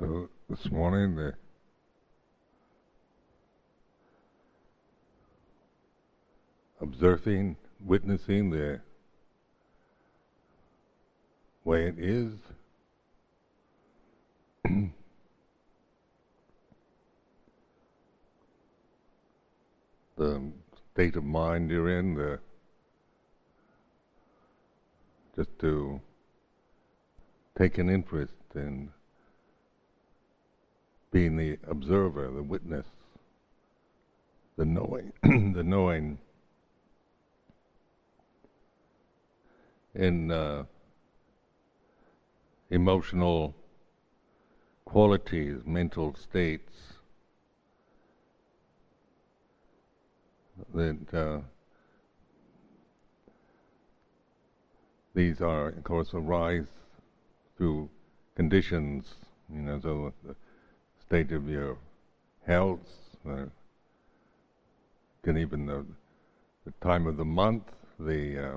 So this morning, observing, witnessing the way it is. the state of mind you're in, the just to take an interest in being the observer, the witness, the knowing, the knowing. In uh, emotional qualities, mental states that uh, these are, of course, arise through conditions, you know, so the state of your health, uh, can even the, the time of the month, the uh,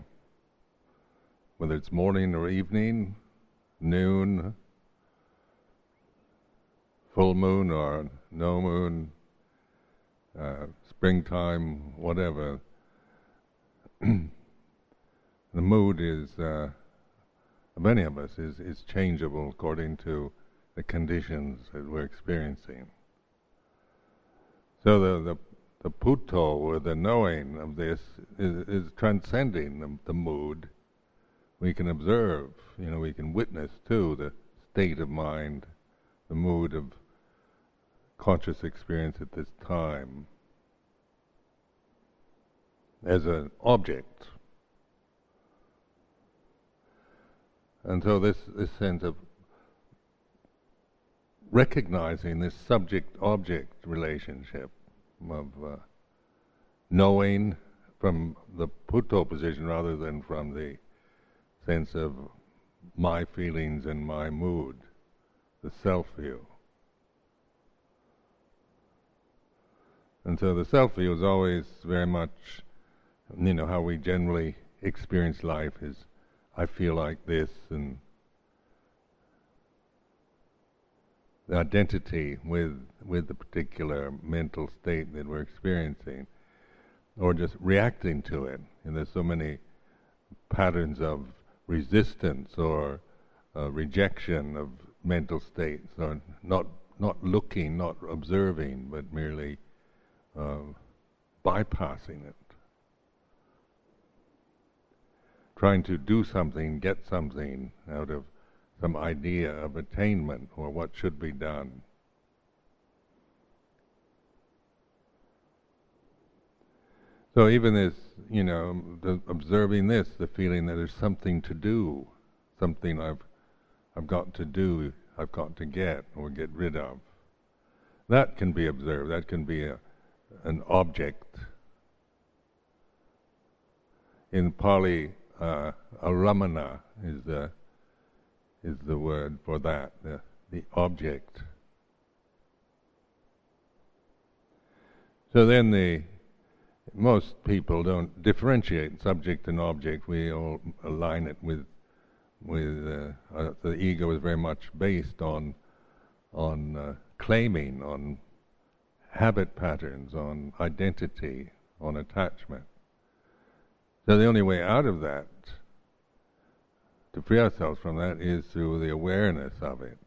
whether it's morning or evening, noon, full moon or no moon, uh, springtime, whatever. the mood is uh, of any of us is, is changeable according to the conditions that we're experiencing. So the, the, the Buddho, or the knowing of this, is, is transcending the, the mood. We can observe, you know, we can witness too the state of mind, the mood of conscious experience at this time as an object And so this, this sense of recognizing this subject-object relationship of uh, knowing from the Buddho position rather than from the sense of my feelings and my mood, the self-view. And so the self-view is always very much, you know, how we generally experience life is I feel like this, and the identity with with the particular mental state that we're experiencing, or just reacting to it. And there's so many patterns of resistance or uh, rejection of mental states, or not not looking, not observing, but merely uh, bypassing it trying to do something, get something out of some idea of attainment or what should be done. So even this, you know, observing this, the feeling that there's something to do, something I've, I've got to do, I've got to get or get rid of. That can be observed. That can be a, an object. In Pali, uh, arammana is the is the word for that, the, the object. So then the most people don't differentiate subject and object. We all align it with with uh, uh, the ego is very much based on on uh, claiming, on habit patterns, on identity, on attachment. So the only way out of that, to free ourselves from that, is through the awareness of it.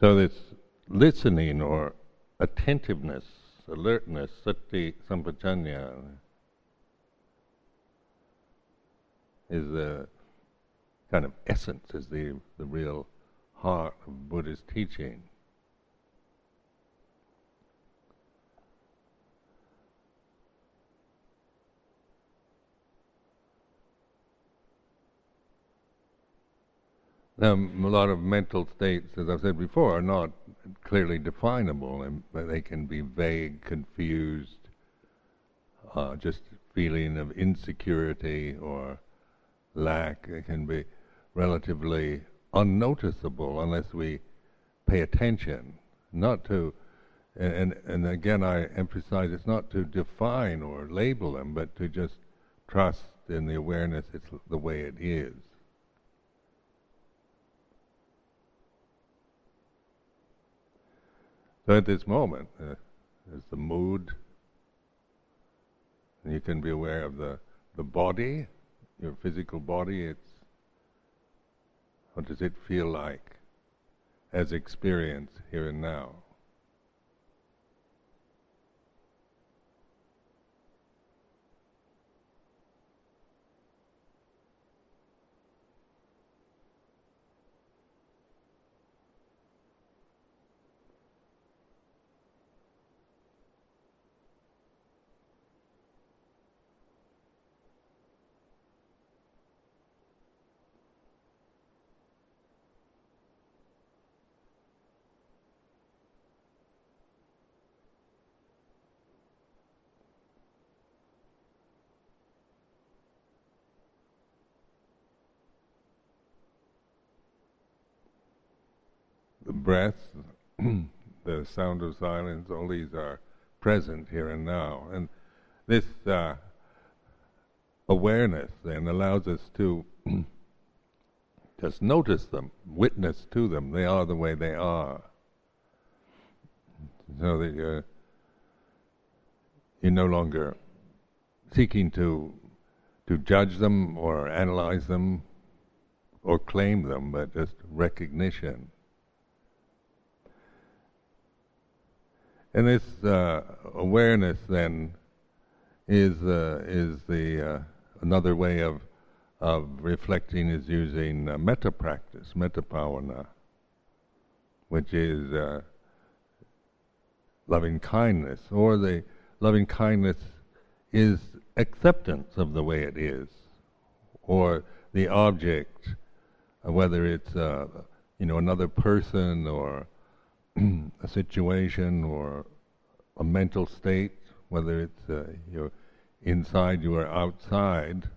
So this listening or attentiveness, alertness, sati sampajanna, is the kind of essence, is the, the real heart of Buddhist teaching. Um, a lot of mental states, as I've said before, are not clearly definable, and they can be vague, confused, uh, just feeling of insecurity or lack. It can be relatively unnoticeable unless we pay attention. Not to, and and again, I emphasize it's not to define or label them, but to just trust in the awareness, it's the way it is. So at this moment, uh, there's the mood, and you can be aware of the, the body, your physical body. It's what does it feel like as experience here and now? the breath, the sound of silence, all these are present here and now. And this uh, awareness then allows us to just notice them, witness to them. They are the way they are. So that you're, you're no longer seeking to to judge them or analyze them or claim them, but just recognition. And this uh, awareness then is uh, is the uh, another way of of reflecting is using uh, metta practice, metta which is uh, loving kindness, or the loving kindness is acceptance of the way it is, or the object, uh, whether it's you know another person or a situation or a mental state, whether it's uh, you're inside, you are outside.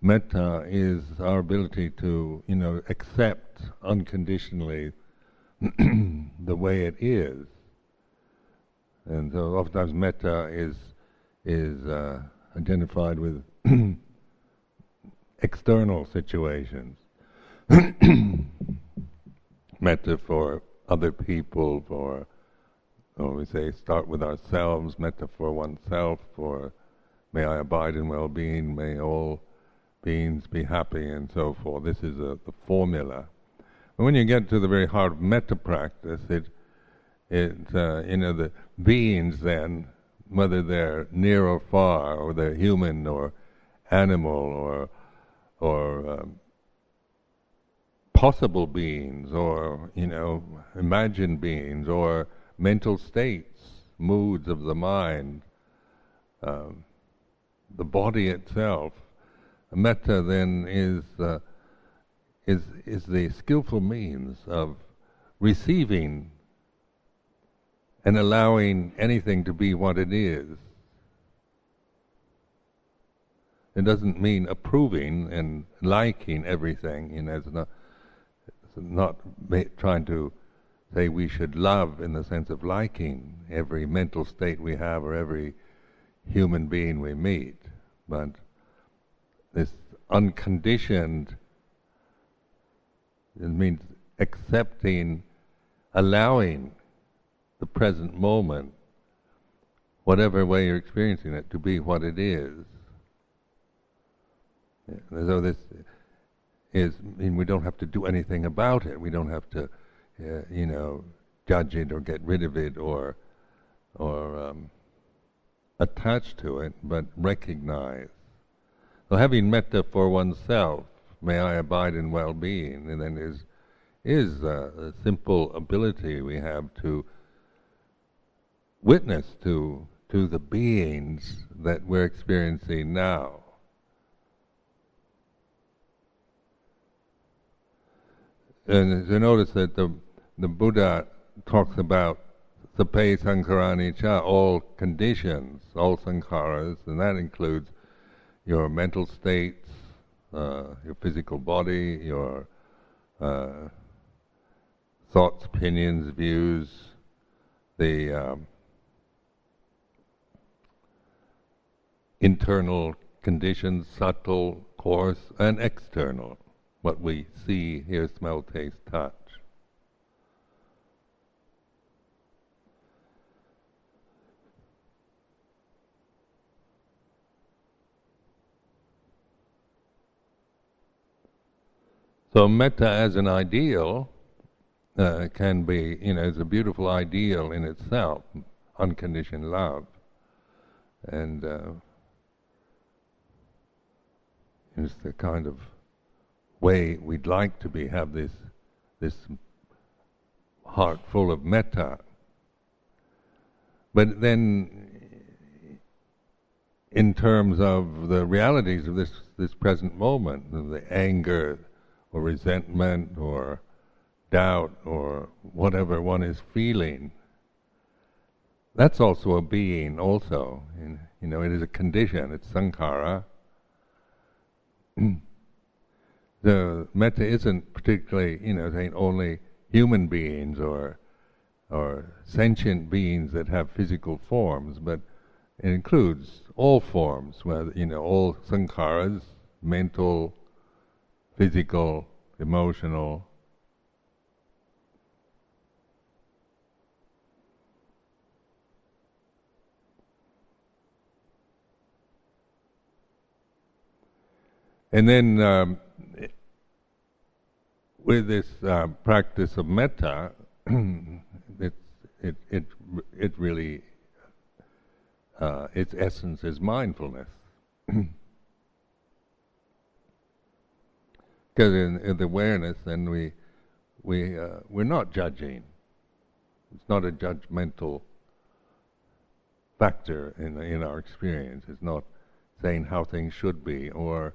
Metta is our ability to, you know, accept unconditionally the way it is. And so oftentimes metta is is uh, identified with external situations. metta for other people, for, or we say, start with ourselves, metta for oneself, for may I abide in well-being, may all beings be happy, and so forth. This is a, the formula. But when you get to the very heart of metta practice, it, it, uh, you know, the beings then, whether they're near or far, or they're human or animal or or um, possible beings or, you know, imagined beings or mental states, moods of the mind, um, the body itself. Metta then is uh, is is the skillful means of receiving and allowing anything to be what it is. It doesn't mean approving and liking everything. You know, it's not not trying to say we should love in the sense of liking every mental state we have or every human being we meet, but this unconditioned it means accepting, allowing the present moment, whatever way you're experiencing it, to be what it is. So this is mean, we don't have to do anything about it. We don't have to, uh, you know, judge it or get rid of it or or um, attach to it, but recognize. So having metta for oneself, may I abide in well-being, and then is is a, a simple ability we have to witness to to the beings that we're experiencing now. And you notice that the the Buddha talks about sabbe sankhara anicca, all conditions, all sankharas, and that includes your mental states, uh, your physical body, your uh, thoughts, opinions, views, the um, internal conditions, subtle, coarse, and external, what we see, hear, smell, taste, touch. So metta as an ideal uh, can be, you know, it's a beautiful ideal in itself, unconditioned love, and uh, it's the kind of way we'd like to be have this this heart full of metta. But then, in terms of the realities of this this present moment, the anger or resentment or doubt or whatever one is feeling, that's also a being also. You know, it is a condition, it's sankhara. the metta isn't particularly, you know, saying only human beings or or sentient beings that have physical forms, but it includes all forms, whether you know, all sankharas, mental, physical, emotional. And then um, with this uh, practice of metta, it, it, it, it really, uh, its essence is mindfulness. Because in, in the awareness, then we we uh, we're not judging. It's not a judgmental factor in in our experience. It's not saying how things should be or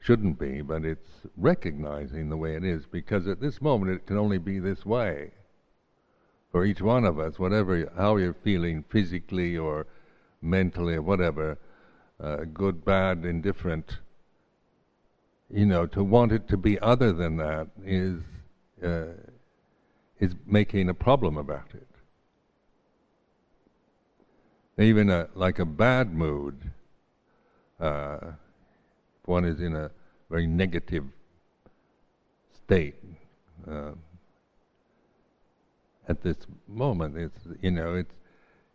shouldn't be, but it's recognizing the way it is. Because at this moment, it can only be this way. For each one of us, whatever how you're feeling physically or mentally or whatever, uh, good, bad, indifferent you know, to want it to be other than that is uh, is making a problem about it. Even a, like a bad mood, uh, one is in a very negative state uh, at this moment, it's you know, it's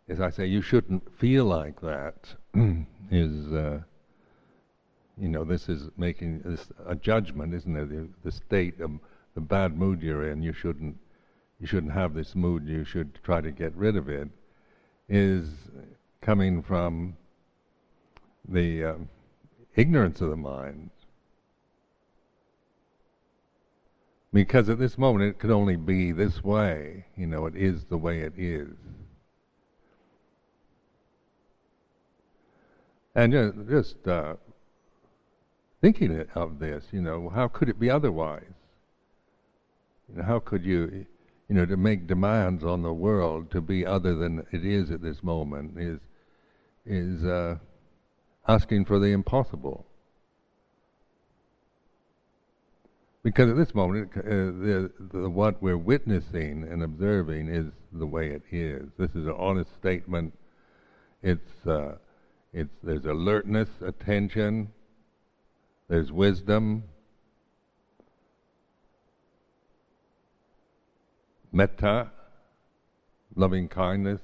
as I say, you shouldn't feel like that. is uh, you know, this is making this a judgment, isn't it? The, the state of the bad mood you're in, you shouldn't, you shouldn't have this mood. You should try to get rid of it. Is coming from the um, ignorance of the mind, because at this moment it could only be this way. You know, it is the way it is. And just, just uh, thinking of this. You know, how could it be otherwise? You know, how could you, you know, to make demands on the world to be other than it is at this moment is is uh, asking for the impossible. Because at this moment, uh, the, the, what we're witnessing and observing is the way it is. This is an honest statement. It's uh, it's there's alertness, attention, there's wisdom, metta, loving kindness,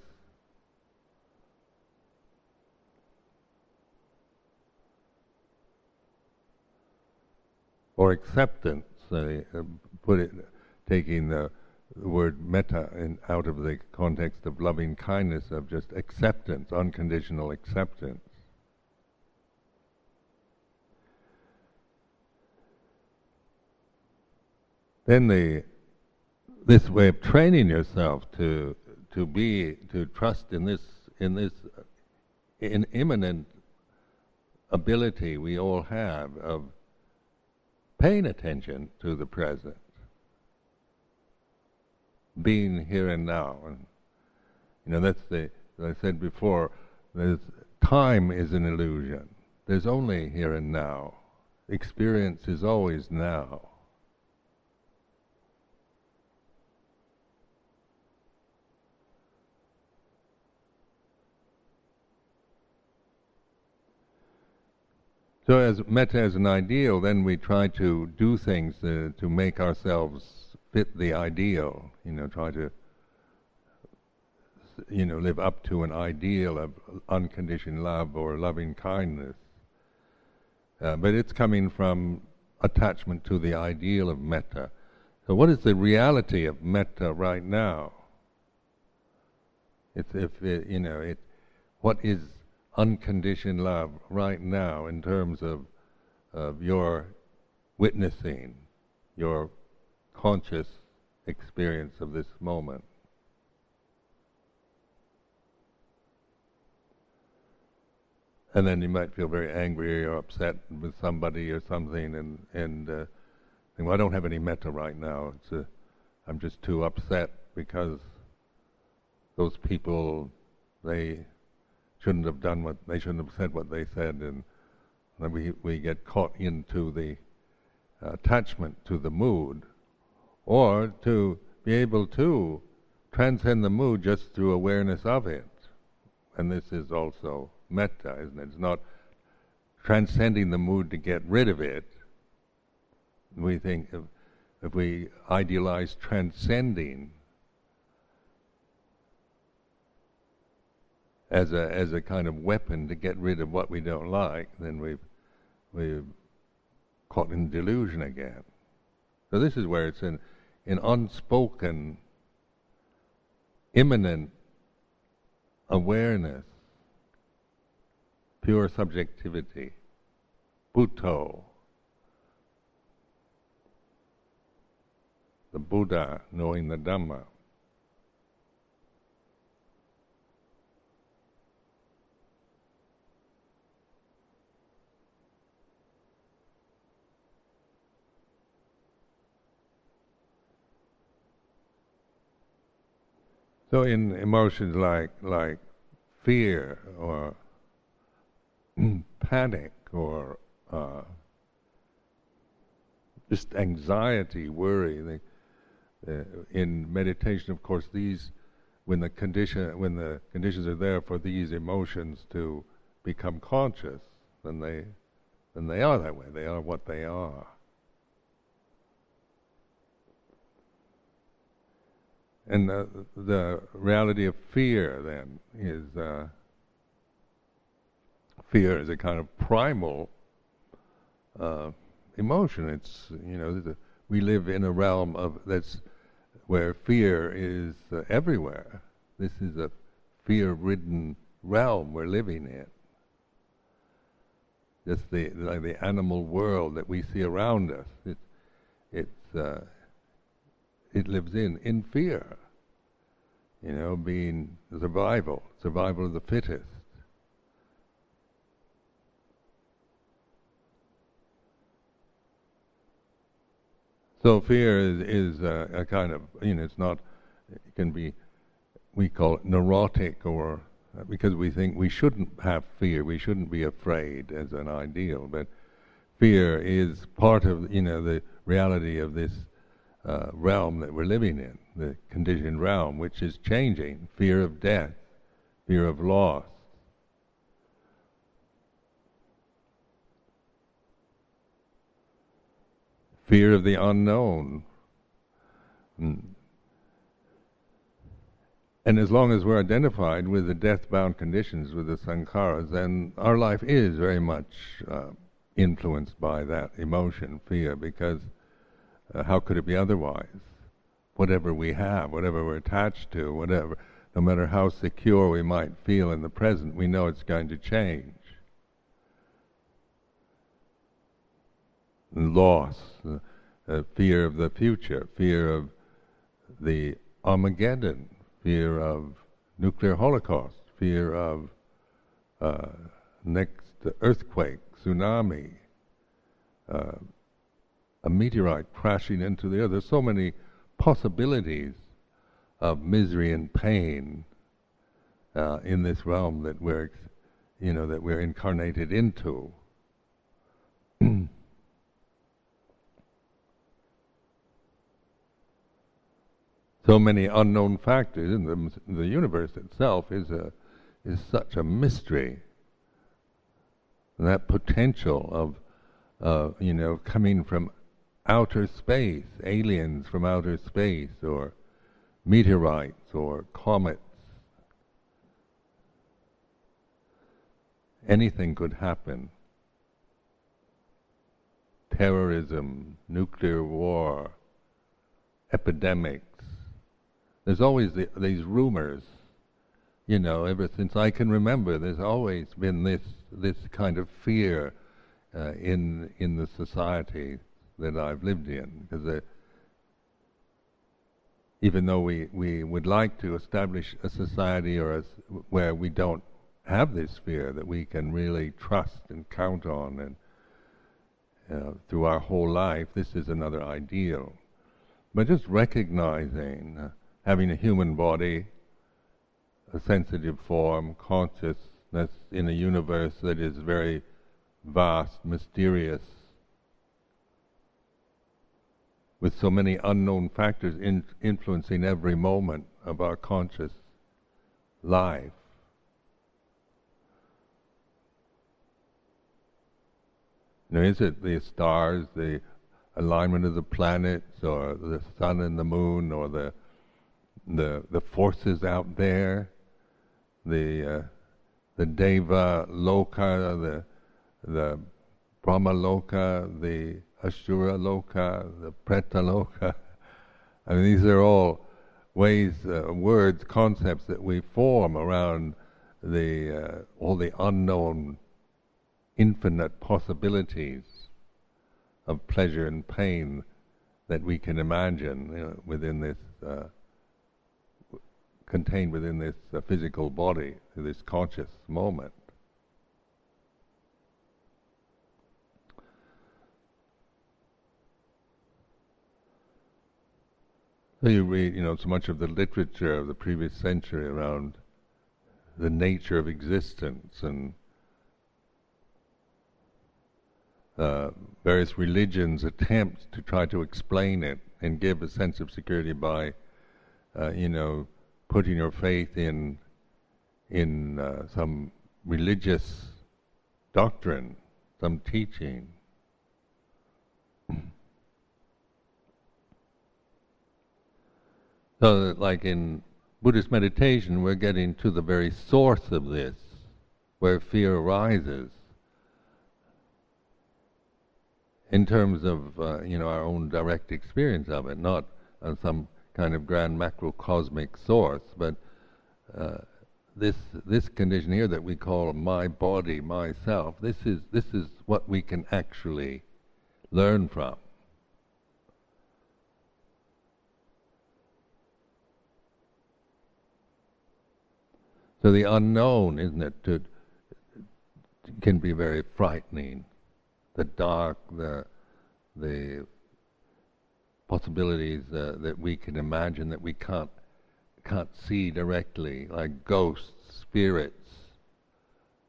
or acceptance. Uh, put it, taking the, word metta in, out of the context of loving kindness, of just acceptance, unconditional acceptance. then the this way of training yourself to to be to trust in this in this in immanent ability we all have of paying attention to the present, being here and now, and you know that's the as I said before. There's time is an illusion. There's only here and now. Experience is always now. So, as metta as an ideal, then we try to do things to, to make ourselves fit the ideal. You know, try to, you know, live up to an ideal of unconditioned love or loving kindness. Uh, but it's coming from attachment to the ideal of metta. So, what is the reality of metta right now? If it, you know it, what is unconditioned love right now in terms of of your witnessing, your conscious experience of this moment. And then you might feel very angry or upset with somebody or something, and and uh, think, well, I don't have any metta right now. It's a, I'm just too upset because those people they shouldn't have done what they shouldn't have said what they said, and then we we get caught into the attachment to the mood, or to be able to transcend the mood just through awareness of it, and this is also metta, isn't it? It's not transcending the mood to get rid of it. We think if, if we idealize transcending as a as a kind of weapon to get rid of what we don't like, then we've we've caught in delusion again. So this is where it's an an unspoken, immanent awareness, pure subjectivity, Buddho, the Buddha knowing the Dhamma. So in emotions like like fear or panic or uh, just anxiety, worry, they, uh, in meditation, of course, these when the condition when the conditions are there for these emotions to become conscious, then they then they are that way. They are what they are. And the, the reality of fear then is uh, fear is a kind of primal uh, emotion. It's you know the, we live in a realm of that's where fear is uh, everywhere. This is a fear-ridden realm we're living in. Just the like the animal world that we see around us. It, it's uh, it lives in, in fear. You know, being survival, survival of the fittest. So fear is, is a, a, kind of, you know, it's not, it can be, we call it neurotic or, uh, because we think we shouldn't have fear, we shouldn't be afraid as an ideal, but fear is part of, you know, the reality of this uh, realm that we're living in, the conditioned realm, which is changing. Fear of death, fear of loss. Fear of the unknown. Mm. And as long as we're identified with the death bound conditions, with the sankharas, then our life is very much uh, influenced by that emotion, fear, because uh, how could it be otherwise? Whatever we have, whatever we're attached to, whatever, no matter how secure we might feel in the present, we know it's going to change. Loss, uh, uh, fear of the future, fear of the Armageddon, fear of nuclear holocaust, fear of uh, next earthquake, tsunami, uh, a meteorite crashing into the earth. There's so many possibilities of misery and pain uh, in this realm that we're, you know, that we're incarnated into. so many unknown factors in the, the universe itself is a is such a mystery. that potential of, uh, you know, coming from outer space, aliens from outer space, or meteorites, or comets. Anything could happen. Terrorism, nuclear war, epidemics. There's always the, these rumors, you know, ever since I can remember, there's always been this this kind of fear uh, in in the society that I've lived in, because even though we, we would like to establish a society or a, where we don't have this fear that we can really trust and count on and uh, through our whole life, this is another ideal. But just recognizing, uh, having a human body, a sensitive form, consciousness in a universe that is very vast, mysterious, with so many unknown factors in influencing every moment of our conscious life. Now, is it the stars, the alignment of the planets, or the sun and the moon, or the the the forces out there, the uh, the Deva Loka, the the Brahma Loka, the Asura Loka, the Preta Loka. I mean, these are all ways, uh, words, concepts that we form around the uh, all the unknown, infinite possibilities of pleasure and pain that we can imagine you know, within this, uh, contained within this uh, physical body, this conscious moment. So you read, you know, so much of the literature of the previous century around the nature of existence and uh, various religions' attempts to try to explain it and give a sense of security by, uh, you know, putting your faith in in uh, some religious doctrine, some teaching. So that like in Buddhist meditation, we're getting to the very source of this, where fear arises. In terms of uh, you know our own direct experience of it, not on some kind of grand macrocosmic source, but uh, this this condition here that we call my body, myself. This is this is what we can actually learn from. So the unknown, isn't it, to, can be very frightening. The dark, the the possibilities uh, that we can imagine that we can't can't see directly, like ghosts, spirits,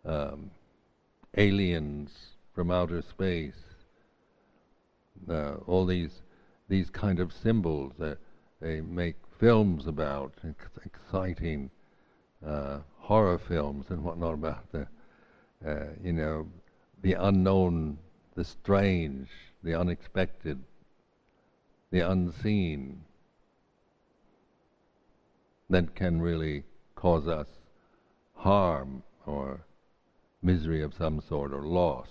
um, aliens from outer space. Uh, all these these kind of symbols that they make films about, exciting uh, horror films and whatnot about the, uh, you know, the unknown, the strange, the unexpected, the unseen, that can really cause us harm or misery of some sort or loss.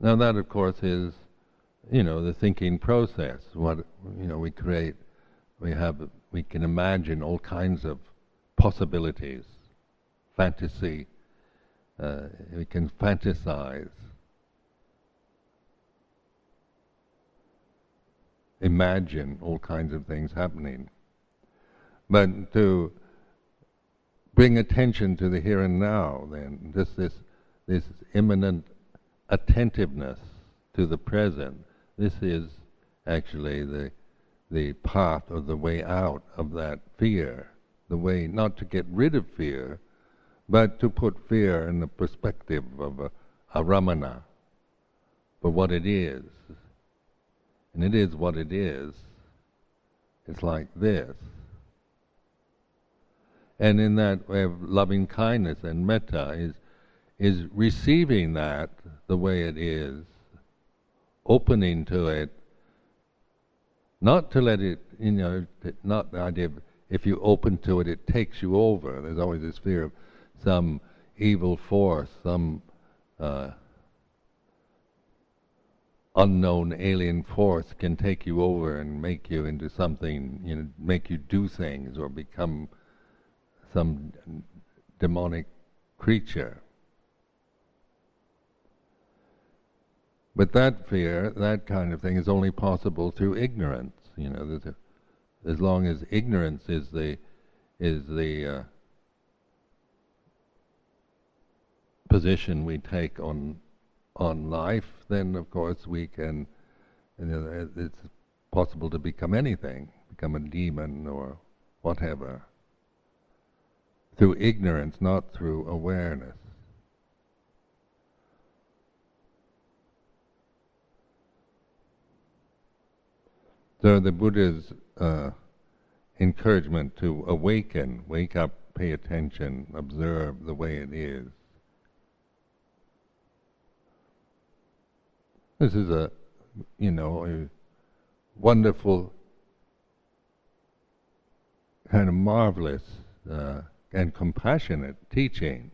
Now that, of course, is, you know, the thinking process. What you know, we create, we have, we can imagine all kinds of possibilities, fantasy. Uh, we can fantasize, imagine all kinds of things happening. But to bring attention to the here and now, then, this this this immanent attentiveness to the present. This is actually the the path or the way out of that fear. The way not to get rid of fear, but to put fear in the perspective of a, arammana, for what it is. and it is what it is, it's like this. And in that way of loving kindness and metta is is receiving that the way it is, opening to it, not to let it, you know, not the idea of if you open to it, it takes you over. There's always this fear of some evil force, some uh, unknown alien force can take you over and make you into something, you know, make you do things or become some demonic creature. But that fear, that kind of thing, is only possible through ignorance. You know, a, as long as ignorance is the is the uh, position we take on on life, then of course we can. You know, it's possible to become anything, become a demon or whatever, through ignorance, not through awareness. So the Buddha's uh, encouragement to awaken, wake up, pay attention, observe the way it is. This is a, you know, a wonderful, kind of marvelous uh, and compassionate teaching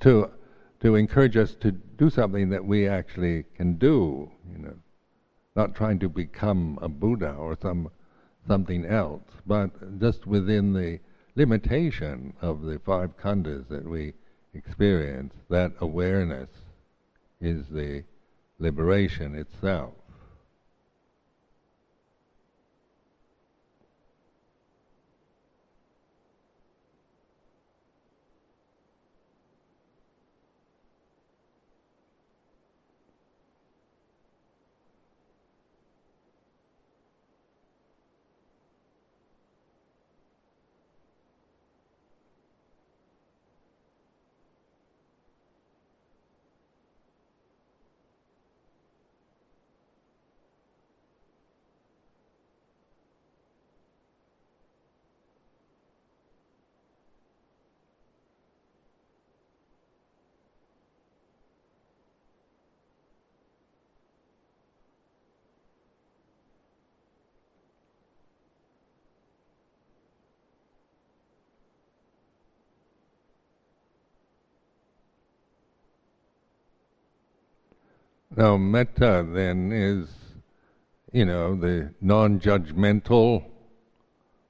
to to encourage us to do something that we actually can do. You know, not trying to become a Buddha or some something else, but just within the limitation of the five khandhas that we experience, that awareness is the liberation itself. Now, metta then is, you know, the non judgmental,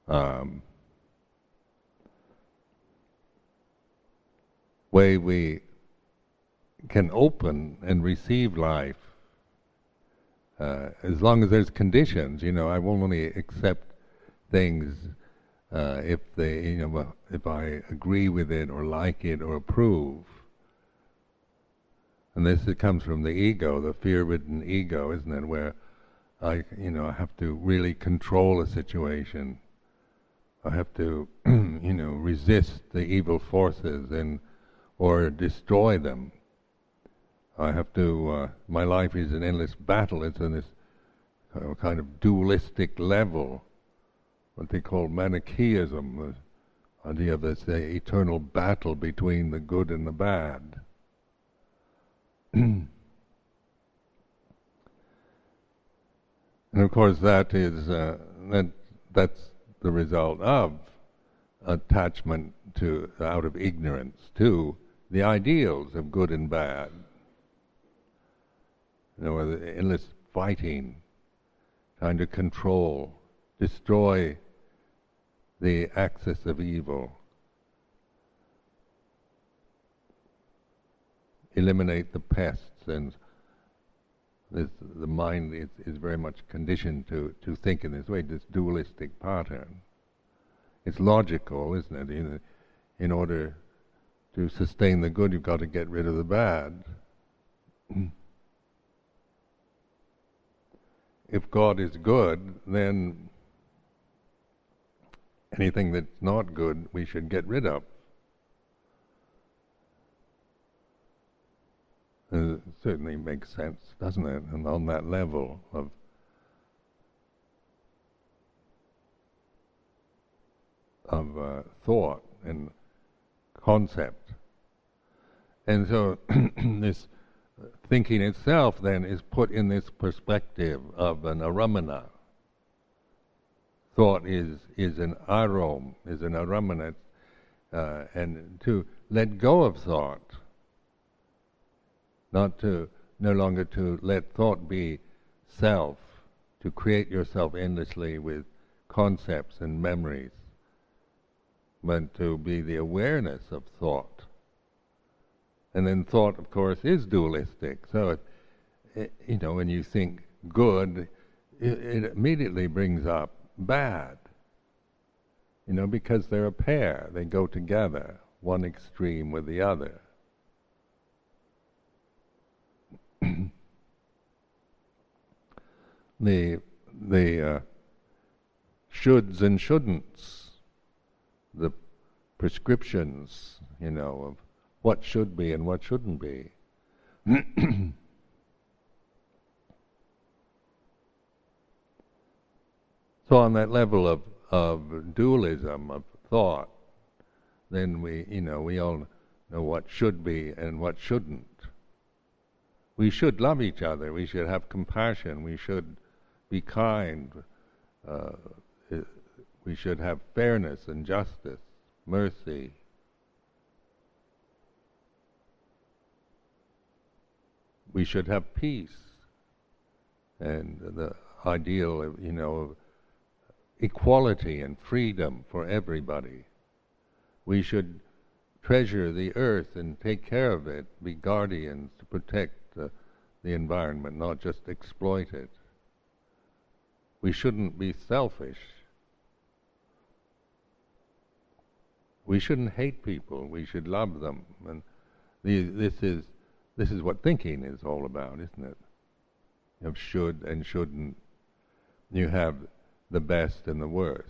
um, way we can open and receive life. Uh, as long as there's conditions, you know, I won't only accept things uh, if they, you know, if I agree with it or like it or approve. And this it comes from the ego, the fear-ridden ego, isn't it? Where I, you know, I have to really control a situation. I have to, you know, resist the evil forces and or destroy them. I have to. Uh, my life is an endless battle. It's in this uh, kind of dualistic level, what they call Manichaeism, the idea of this eternal battle between the good and the bad. and of course, that is uh, that that's the result of attachment to out of ignorance to the ideals of good and bad. You know, the endless fighting, trying to control, destroy the axis of evil. Eliminate the pests and this, the mind is, is very much conditioned to, to think in this way, this dualistic pattern. It's logical, isn't it? In, in order to sustain the good, you've got to get rid of the bad. if God is good, then anything that's not good we should get rid of. It certainly makes sense, doesn't it? And on that level of of uh, thought and concept. And so this thinking itself then is put in this perspective of an arammana. Thought is is an arom, is an aramana, uh, and to let go of thought not to, no longer to let thought be self, to create yourself endlessly with concepts and memories, but to be the awareness of thought. And then thought, of course, is dualistic. So, it, it, you know, when you think good, it, it immediately brings up bad. You know, because they're a pair, they go together, one extreme with the other. The the uh, shoulds and shouldn'ts, the prescriptions, you know, of what should be and what shouldn't be. so on that level of, of dualism of thought, then we, you know, we all know what should be and what shouldn't. We should love each other. We should have compassion. We should be kind. Uh, we should have fairness and justice, mercy. We should have peace and the ideal of, you know, of equality and freedom for everybody. We should treasure the earth and take care of it, be guardians to protect the, the environment, not just exploit it. We shouldn't be selfish. We shouldn't hate people. We should love them. And the, this is this is what thinking is all about, isn't it? You have should and shouldn't. You have the best and the worst.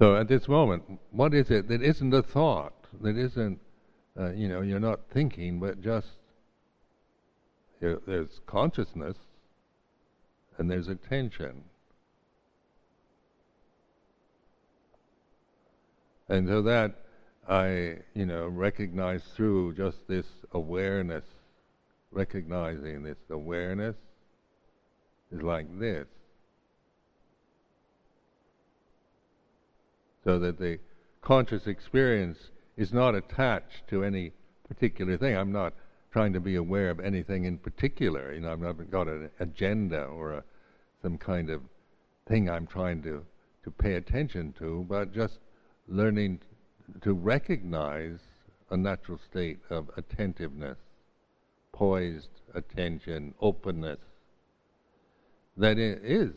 So at this moment, what is it that isn't a thought, that isn't uh, you know, you're not thinking, but just there's consciousness and there's attention. And so that I, you know, recognize through just this awareness, recognizing this awareness is like this. So that the conscious experience is not attached to any particular thing. I'm not trying to be aware of anything in particular. You know, I've not got an agenda or a, some kind of thing I'm trying to, to pay attention to, but just learning to recognize a natural state of attentiveness, poised attention, openness, that it is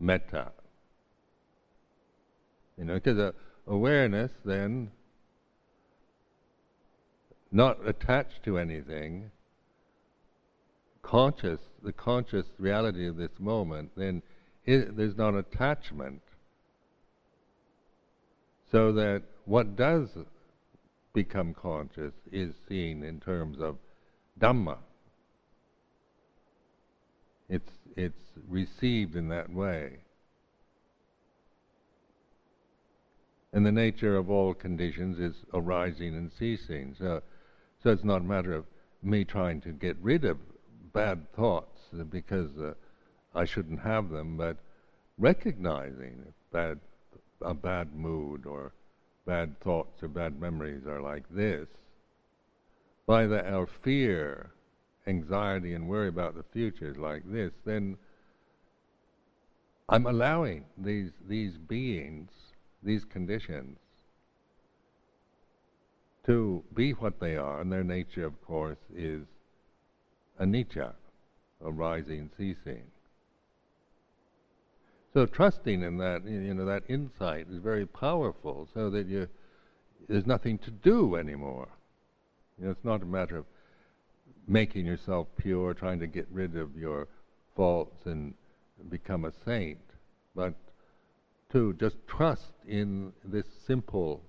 metta. You know, because uh, awareness then, not attached to anything, conscious, the conscious reality of this moment, then it, there's not attachment. So that what does become conscious is seen in terms of Dhamma. It's, it's received in that way. And the nature of all conditions is arising and ceasing. So, so it's not a matter of me trying to get rid of bad thoughts because uh, I shouldn't have them, but recognizing bad, a bad mood or bad thoughts or bad memories are like this. By the, our fear, anxiety, and worry about the future is like this, then I'm allowing these these beings these conditions to be what they are, and their nature, of course, is anicca, arising, ceasing. So trusting in that, you know, that insight is very powerful, so that you there's nothing to do anymore. You know, it's not a matter of making yourself pure, trying to get rid of your faults and become a saint, but to just trust in this simple,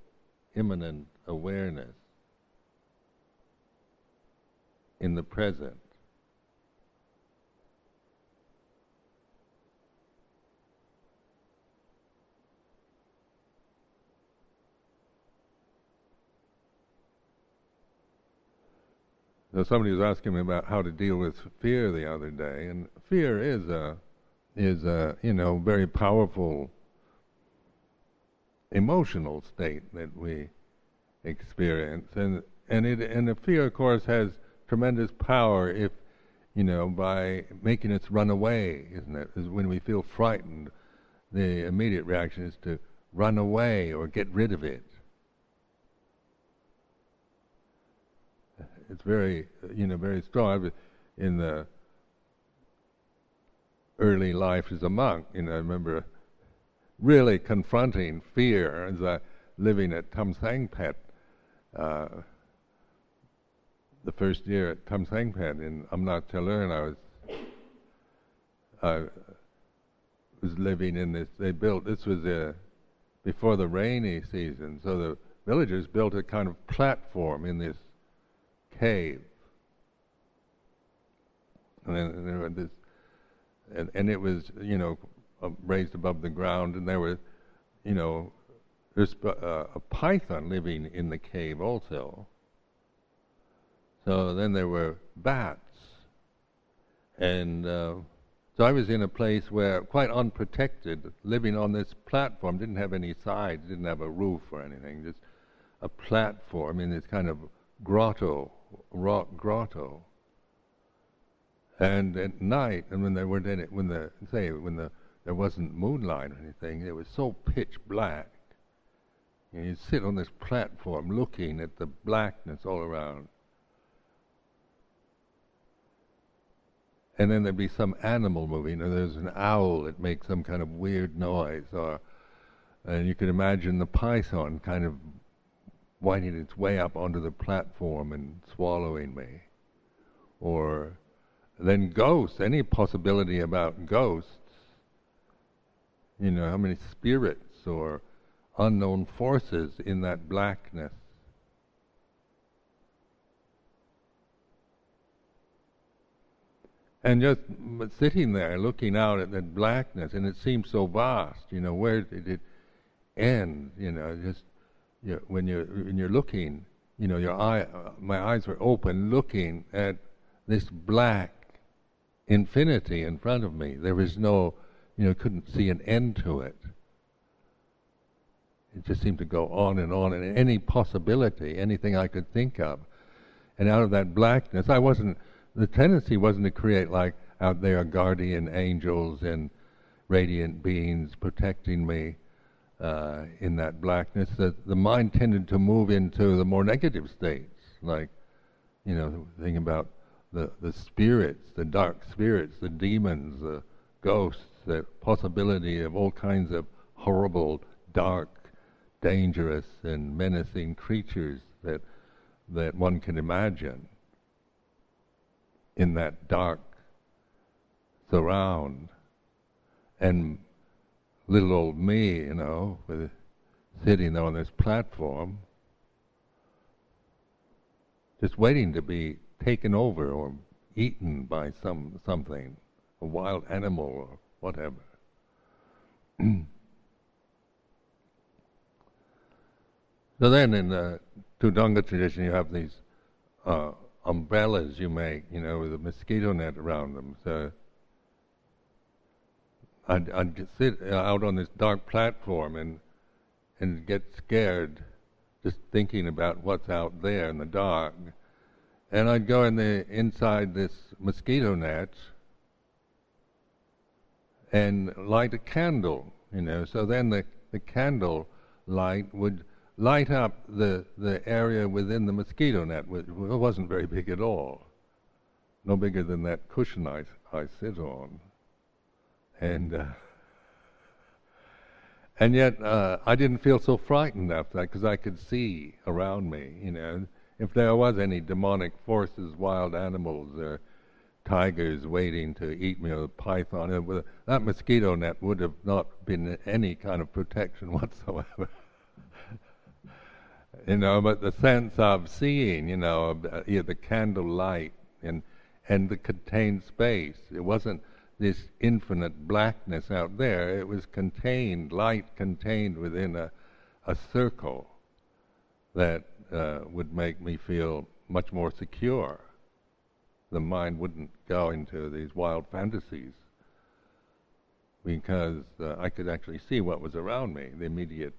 imminent awareness in the present. So somebody was asking me about how to deal with fear the other day, and fear is a is a you know very powerful emotional state that we experience, and and it and the fear, of course, has tremendous power if you know by making us run away, isn't it? Is when we feel frightened, the immediate reaction is to run away or get rid of it. it's very, you know, very strong. In the early life as a monk, you know, I remember really confronting fear as I living at Tam Sangpet. Uh, the first year at Tam Sangpet in Amnat Charoen, I was I was living in this. They built this was uh, before the rainy season, so the villagers built a kind of platform in this cave. And then there was this, and, and it was, you know, raised above the ground, and there was, you know, there's uh, a python living in the cave also. So then there were bats, and uh, so I was in a place where, quite unprotected, living on this platform, didn't have any sides, didn't have a roof or anything, just a platform in this kind of grotto rock grotto. And at night, and when there weren't any, when the say when the there wasn't moonlight or anything, it was so pitch black. And you'd sit on this platform looking at the blackness all around. And then there'd be some animal moving, or there's an owl that makes some kind of weird noise, or and you could imagine the python kind of winding its way up onto the platform and swallowing me. Or then ghosts, any possibility about ghosts, you know, how many spirits or unknown forces in that blackness. And just sitting there looking out at that blackness, and it seemed so vast, you know, where did it end? You know, just you, when you're when you're looking, you know, your eye, my eyes were open, looking at this black infinity in front of me. There was no, you know, couldn't see an end to it. It just seemed to go on and on, and any possibility, anything I could think of, and out of that blackness, I wasn't. The tendency wasn't to create like out there guardian angels and radiant beings protecting me uh, in that blackness, that the mind tended to move into the more negative states, like, you know, thinking about the, the spirits, the dark spirits, the demons, the ghosts, the possibility of all kinds of horrible, dark, dangerous, and menacing creatures that that one can imagine in that dark surround. And little old me, you know, with, sitting on this platform, just waiting to be taken over or eaten by some something, a wild animal or whatever. so then, in the Dhutanga tradition, you have these uh, umbrellas you make, you know, with a mosquito net around them. So I'd, I'd sit out on this dark platform and and get scared just thinking about what's out there in the dark. And I'd go in the inside this mosquito net and light a candle, you know. So then the, the candle light would light up the, the area within the mosquito net, which wasn't very big at all. No bigger than that cushion I, I sit on and uh, and yet uh, I didn't feel so frightened after that because I could see around me. You know, if there was any demonic forces, wild animals, or tigers waiting to eat me, or a python, that mosquito net would have not been any kind of protection whatsoever. you know, but the sense of seeing, you know, uh, the candle light and and the contained space. It wasn't this infinite blackness out there. It was contained, light contained within a, a circle that uh, would make me feel much more secure the mind wouldn't go into these wild fantasies because uh, I could actually see what was around me. The immediate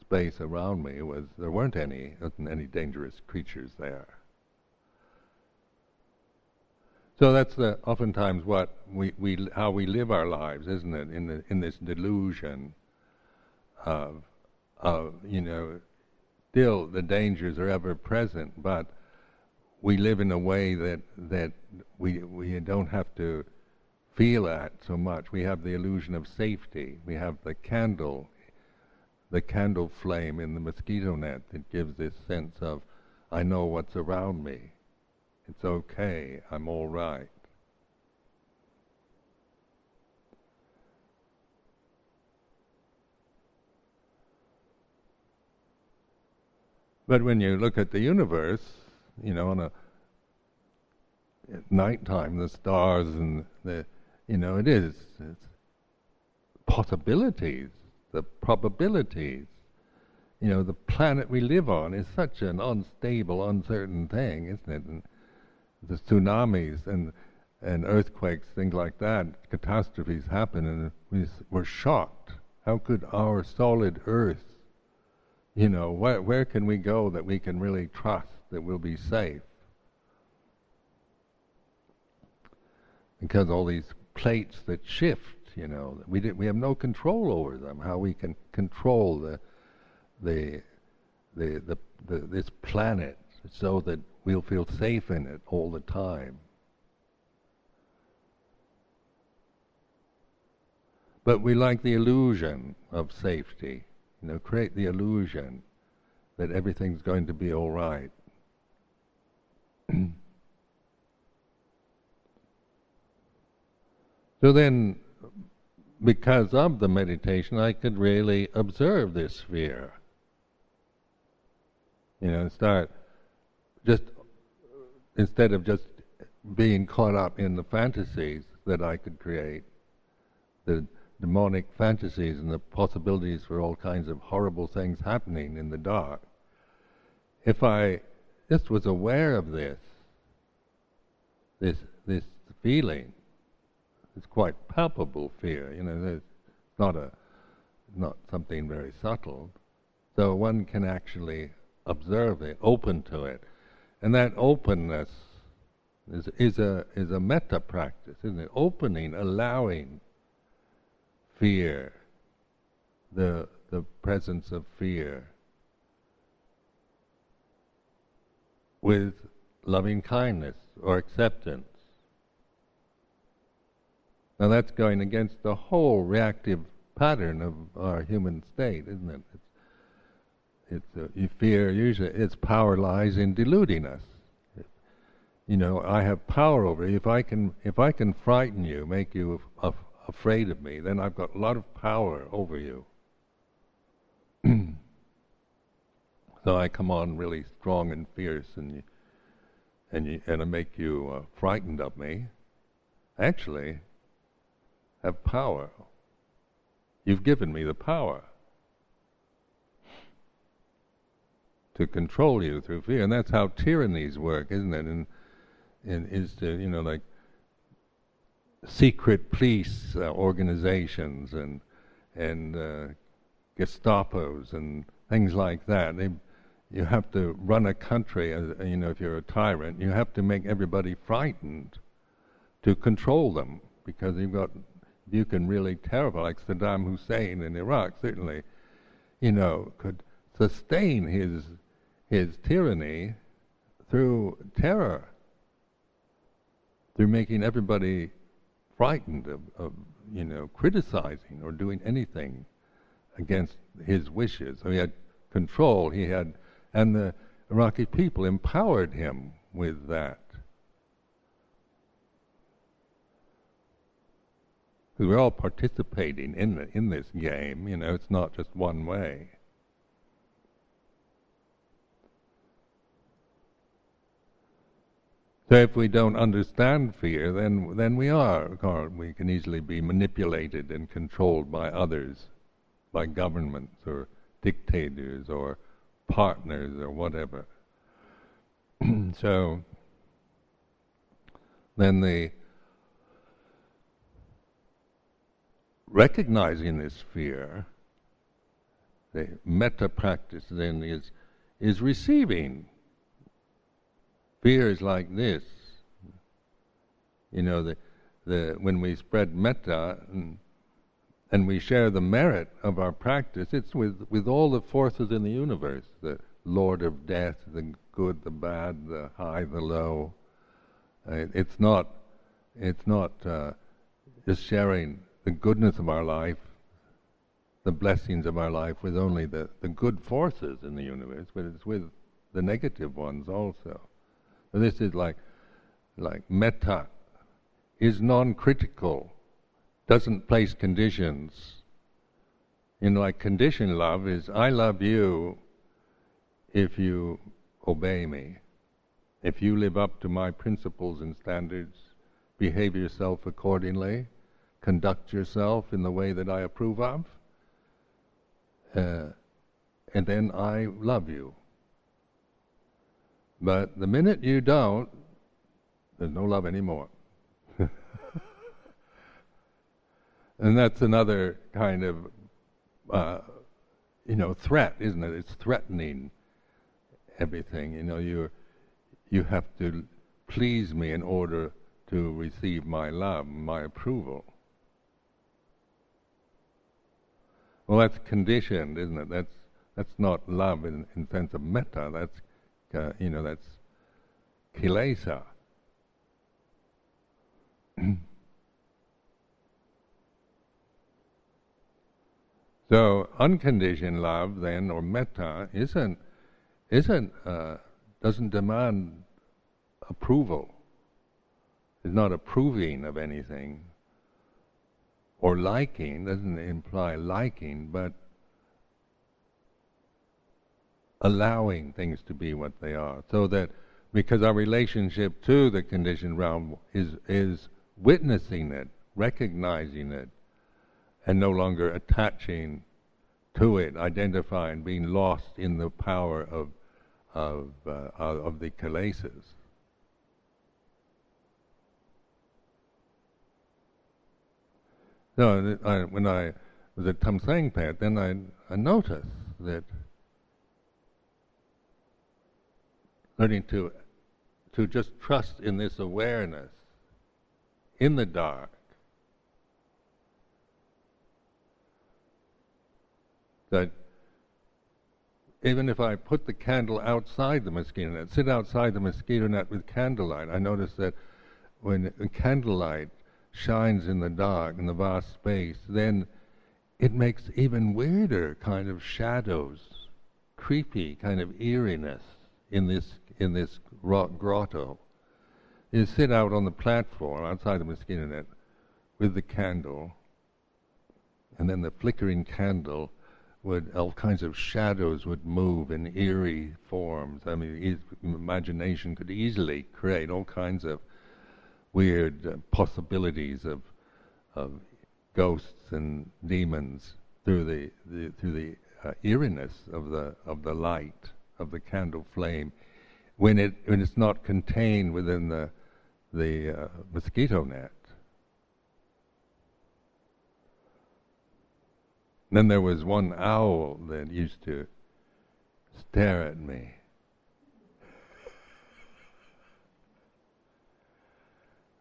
space around me was there weren't any wasn't any dangerous creatures there. So that's the, oftentimes what we, we how we live our lives, isn't it? In the in this delusion of of you know, still the dangers are ever present, but we live in a way that that we we don't have to feel that so much. We have the illusion of safety. We have the candle, the candle flame in the mosquito net that gives this sense of, I know what's around me. It's okay. I'm all right. But when you look at the universe, you know, on a at nighttime, the stars and the you know, it is. It's possibilities, the probabilities. You know, the planet we live on is such an unstable, uncertain thing, isn't it? And the tsunamis and and earthquakes, things like that, catastrophes happen, and we, we're shocked. How could our solid Earth, you know, where where can we go that we can really trust that we'll be safe? Because all these plates that shift. You know, we did, we have no control over them. How we can control the the the, the, the this planet so that we'll feel safe in it all the time. But we like the illusion of safety, you know, create the illusion that everything's going to be all right. So then, because of the meditation, I could really observe this fear. You know, start just instead of just being caught up in the fantasies that I could create, the demonic fantasies and the possibilities for all kinds of horrible things happening in the dark. If I just was aware of this, this this feeling, it's quite palpable fear. You know, it's not a not something very subtle. So one can actually observe it, open to it, and that openness is is a is a metta practice, isn't it? Opening, allowing fear, the the presence of fear, with loving kindness or acceptance. Now that's going against the whole reactive pattern of our human state, isn't it? It's, it's uh, fear usually its power lies in deluding us. You know, I have power over you. If I can, if I can frighten you, make you af- afraid of me, then I've got a lot of power over you. so I come on really strong and fierce, and you, and you, and I make you uh, frightened of me. Actually, have power. You've given me the power to control you through fear, and that's how tyrannies work, isn't it? And, and is to you know like secret police uh, organizations and and uh, Gestapos and things like that. They, you have to run a country, as, you know, if you're a tyrant, you have to make everybody frightened to control them because you've got you can really terrible, like Saddam Hussein in Iraq, certainly, you know, could sustain his his tyranny through terror, through making everybody frightened of, of you know criticizing or doing anything against his wishes. So he had control. He had, and the Iraqi people empowered him with that. because we're all participating in the, in this game. You know, it's not just one way. So if we don't understand fear, then then we are we can easily be manipulated and controlled by others, by governments or dictators or partners or whatever. so then the recognizing this fear, the metta practice then is is receiving. Fear is like this. You know, the the when we spread metta and, and we share the merit of our practice, it's with, with all the forces in the universe, the Lord of death, the good, the bad, the high, the low. Uh, it's not, it's not uh, just sharing the goodness of our life, the blessings of our life with only the, the good forces in the universe, but it's with the negative ones also. So this is like like metta is non-critical, doesn't place conditions. You know, like condition love is I love you if you obey me, if you live up to my principles and standards, behave yourself accordingly, conduct yourself in the way that I approve of, uh, and then I love you. But the minute you don't, there's no love anymore. and that's another kind of, uh, you know, threat, isn't it? It's threatening everything. You know, you you have to please me in order to receive my love, my approval. Well, that's conditioned, isn't it? That's that's not love in in sense of metta. That's uh, you know that's kilesa. so unconditioned love then, or metta, isn't isn't uh, doesn't demand approval. Is not approving of anything. Or liking doesn't imply liking, but allowing things to be what they are. So that because our relationship to the conditioned realm is is witnessing it, recognizing it, and no longer attaching to it, identifying, being lost in the power of of, uh, of the kilesas. So I, when I was at Tam Pet, then I, I noticed that learning to to just trust in this awareness in the dark that even if I put the candle outside the mosquito net, sit outside the mosquito net with candlelight, I notice that when candlelight shines in the dark, in the vast space, then it makes even weirder kind of shadows, creepy kind of eeriness in this in this rock grotto. You sit out on the platform outside the mosquito net with the candle, and then the flickering candle would all kinds of shadows would move in eerie forms. I mean, e- imagination could easily create all kinds of weird uh, possibilities of of ghosts and demons through the, the through the uh, eeriness of the of the light of the candle flame when it when it's not contained within the the uh, mosquito net. Then there was one owl that used to stare at me.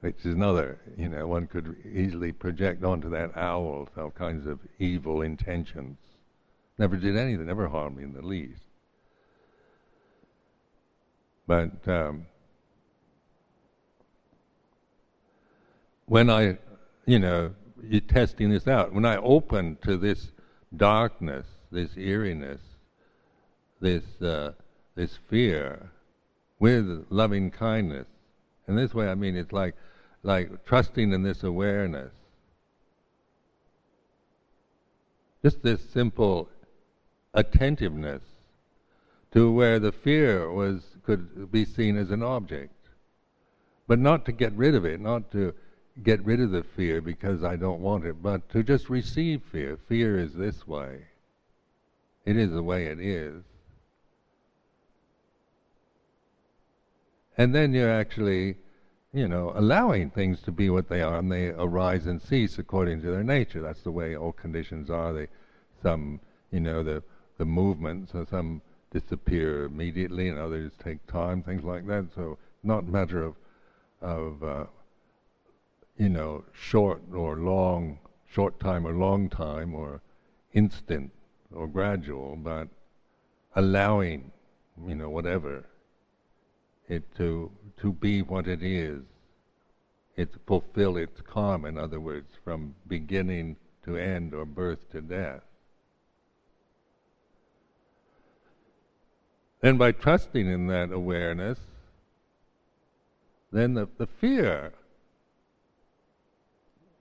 Which is another, you know, one could easily project onto that owl all kinds of evil intentions. Never did anything, never harmed me in the least. But um, when I, you know, you're testing this out, when I open to this darkness, this eeriness, this uh, this fear, with loving kindness. In this way, I mean, it's like like trusting in this awareness. Just this simple attentiveness to where the fear was could be seen as an object, but not to get rid of it, not to get rid of the fear because I don't want it, but to just receive fear. Fear is this way. It is the way it is. And then you're actually, you know, allowing things to be what they are, and they arise and cease according to their nature. That's the way all conditions are. They, some, you know, the the movements, so some disappear immediately, and others take time, things like that. So, not matter of of uh, you know, short or long, short time or long time, or instant or gradual, but allowing, you know, whatever, it to to be what it is. It to fulfill its karma, in other words, from beginning to end or birth to death. Then by trusting in that awareness, then the, the fear,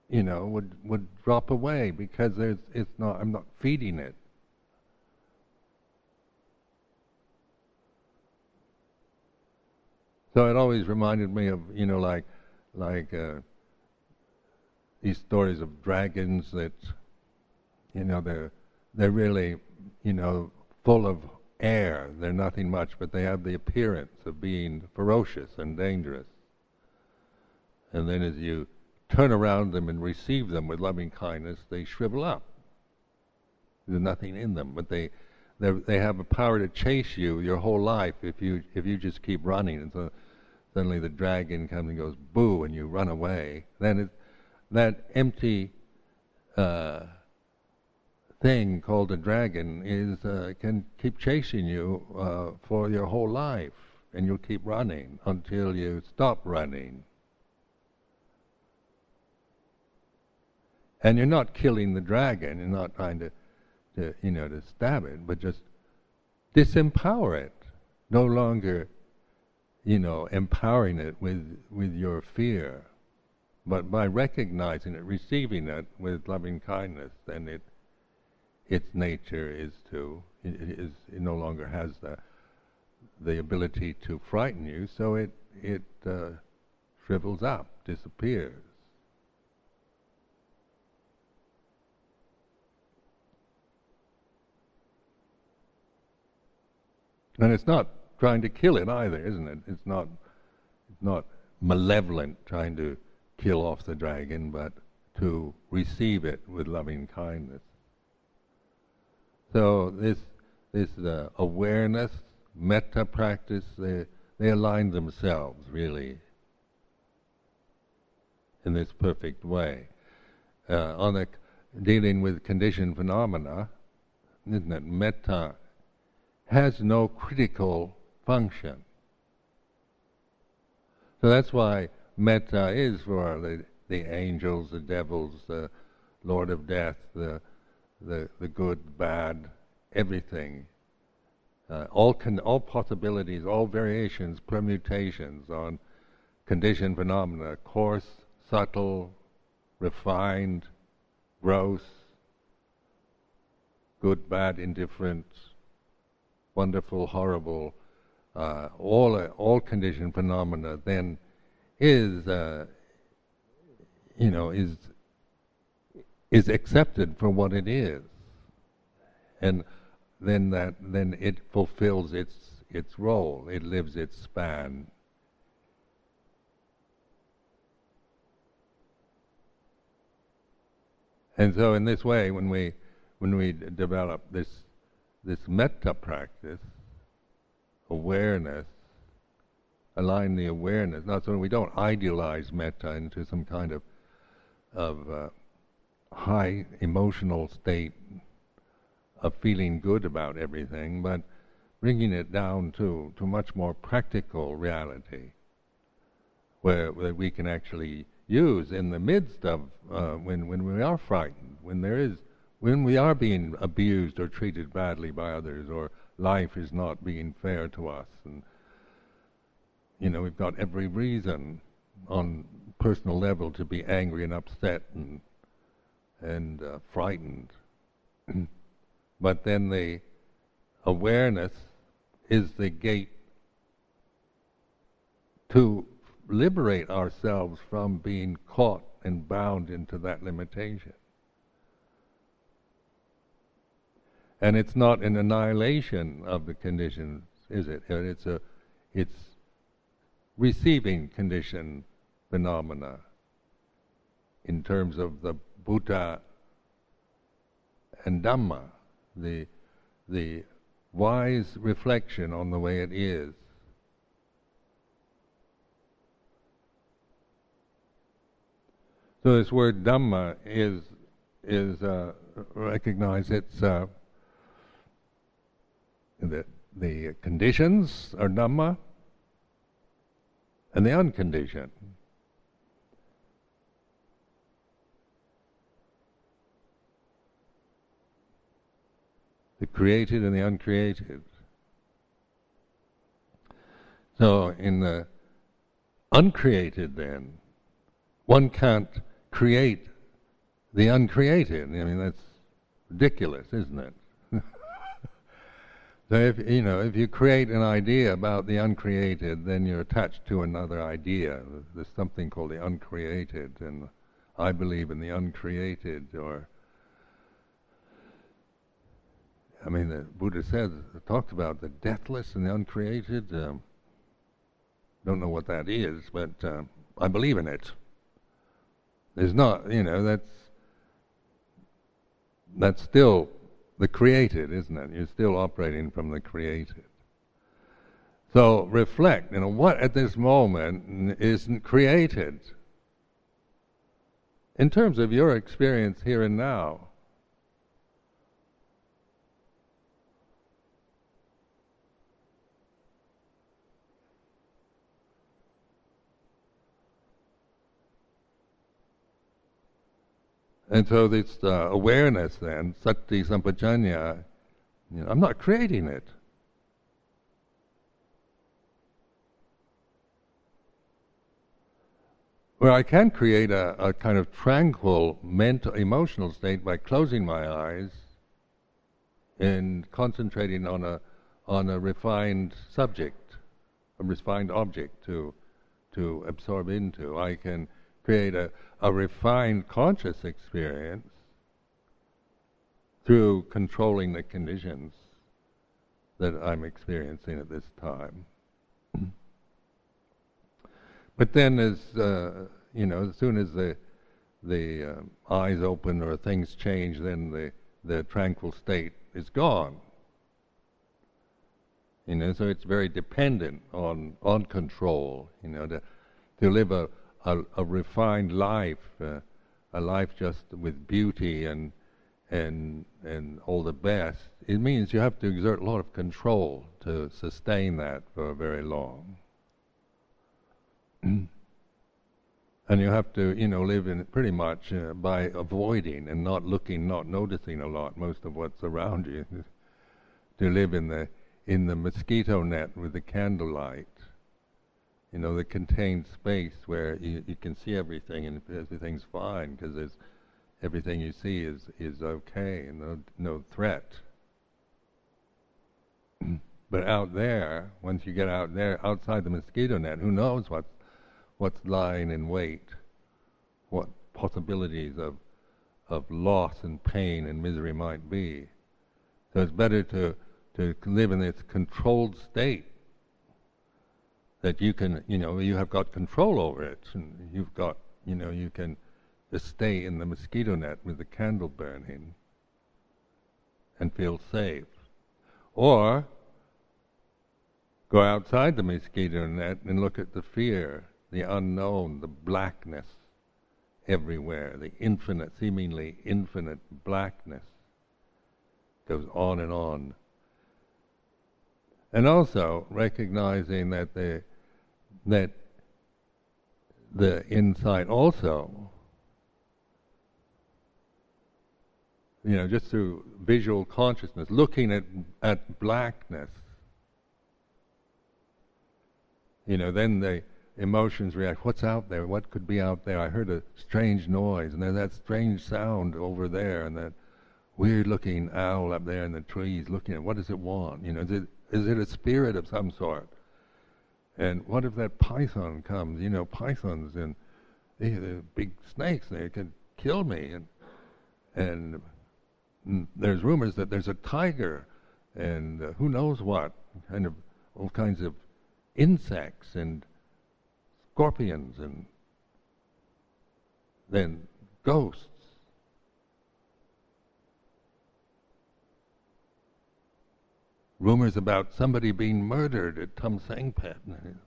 you know, would, would drop away because there's, it's not, I'm not feeding it. So it always reminded me of, you know, like, like uh, these stories of dragons that, you know, they're they're really, you know, full of air. They're nothing much, but they have the appearance of being ferocious and dangerous. And then as you turn around them and receive them with loving kindness, they shrivel up. There's nothing in them, but they they have a power to chase you your whole life if you if you just keep running. And so suddenly the dragon comes and goes boo, and you run away. Then it, that empty uh, thing called a dragon is uh, can keep chasing you uh, for your whole life, and you'll keep running until you stop running. And you're not killing the dragon. You're not trying to, to you know, to stab it, but just disempower it. No longer you know, empowering it with, with your fear. But by recognizing it, receiving it with loving kindness, then it, its nature is to, it, is, it no longer has the, the ability to frighten you, so it, it uh, shrivels up, disappears. And it's not trying to kill it either, isn't it? It's not, it's not malevolent trying to kill off the dragon, but to receive it with loving kindness. So this this uh, awareness, metta practice, they they align themselves really in this perfect way. Uh, on dealing with conditioned phenomena, isn't it? Metta has no critical function. So that's why metta is for the, the angels, the devils, the Lord of Death, the, the, the good, bad, everything. Uh, all, con- all possibilities, all variations, permutations on conditioned phenomena, coarse, subtle, refined, gross, good, bad, indifferent, wonderful, horrible, uh, all uh, all conditioned phenomena then is uh, you know is is accepted for what it is, and then that then it fulfills its its role. It lives its span. And so, in this way, when we when we develop this this metta practice, awareness, align the awareness. Not so we don't idealize metta into some kind of of uh, high emotional state of feeling good about everything, but bringing it down to to much more practical reality, where, where we can actually use in the midst of uh, when when we are frightened, when there is when we are being abused or treated badly by others, or life is not being fair to us. And, you know, we've got every reason on personal level to be angry and upset and, and uh, frightened. but then the awareness is the gate to liberate ourselves from being caught and bound into that limitation. And it's not an annihilation of the conditions, is it? It's a, it's receiving condition phenomena in terms of the Buddha and Dhamma, the, the wise reflection on the way it is. So this word Dhamma is is uh, recognize it's uh, the the conditions are Dhamma and the unconditioned. The created and the uncreated. So, in the uncreated, then, one can't create the uncreated. I mean, that's ridiculous, isn't it? So if you know, if you create an idea about the uncreated, then you're attached to another idea. There's something called the uncreated, and I believe in the uncreated. Or, I mean, the Buddha says talks about the deathless and the uncreated. Um, don't know what that is, but uh, I believe in it. There's not, you know, that's that's still the created, isn't it? You're still operating from the created. So reflect, you know, what at this moment isn't created in terms of your experience here and now. And so this uh, awareness then, sati sampajanna, you know, I'm not creating it. Well, I can create a, a kind of tranquil mental, emotional state by closing my eyes and concentrating on a on a refined subject, a refined object to to absorb into. I can create a, a refined conscious experience through controlling the conditions that I'm experiencing at this time. but then, as uh, you know, as soon as the the uh, eyes open or things change, then the the tranquil state is gone. You know, so it's very dependent on on control. You know, to to live a a, a refined life, uh, a life just with beauty and and and all the best, it means you have to exert a lot of control to sustain that for very long. and you have to, you know, live in pretty much uh, by avoiding and not looking, not noticing a lot most of what's around you. to live in the in the mosquito net with the candlelight you know, the contained space where you, you can see everything and everything's fine because everything you see is, is okay and no, no threat. but out there, once you get out there, outside the mosquito net, who knows what's, what's lying in wait, what possibilities of, of loss and pain and misery might be. So it's better to, to live in this controlled state that you can, you know, you have got control over it, and you've got, you know, you can stay in the mosquito net with the candle burning and feel safe. Or go outside the mosquito net and look at the fear, the unknown, the blackness everywhere, the infinite, seemingly infinite blackness goes on and on. And also recognizing that the that the insight also, you know, just through visual consciousness, looking at, at blackness, you know, then the emotions react. What's out there? What could be out there? I heard a strange noise, and there's that strange sound over there, and that weird-looking owl up there in the trees looking at. What does it want? You know, is it is it a spirit of some sort? And what if that python comes? You know, pythons and they, they're big snakes. They can kill me. And and there's rumors that there's a tiger, and uh, who knows what kind of all kinds of insects and scorpions and then ghosts. Rumors about somebody being murdered at Tam Sangpet.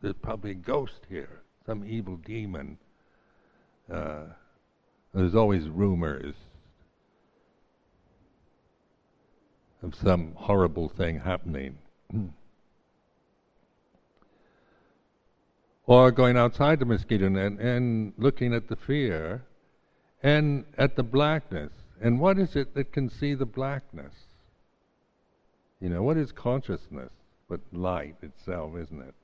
There's probably a ghost here, some evil demon. Uh, there's always rumors of some horrible thing happening. or going outside the mosquito net and looking at the fear and at the blackness. And what is it that can see the blackness? You know, what is consciousness but light itself, isn't it?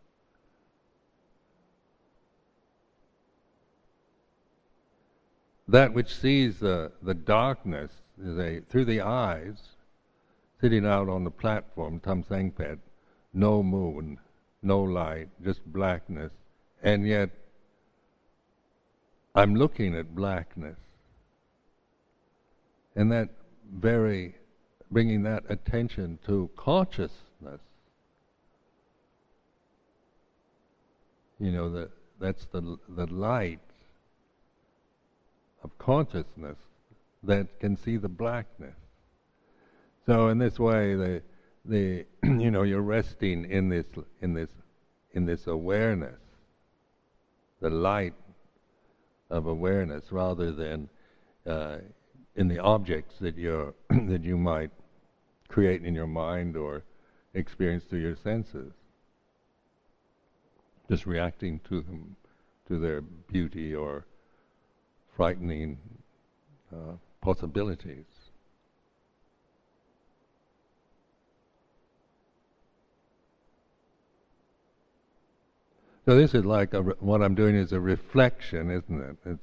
That which sees the, the darkness is a, through the eyes, sitting out on the platform, Tam Sangpet, no moon, no light, just blackness, and yet I'm looking at blackness. And that very, bringing that attention to consciousness, you know, that that's the, the light of consciousness that can see the blackness. So in this way, the the you know you're resting in this in this in this awareness, the light of awareness, rather than uh, in the objects that you're that you might create in your mind or experience through your senses. Just reacting to them, to their beauty or frightening uh, possibilities. So this is like re- what I'm doing is a reflection, isn't it? It's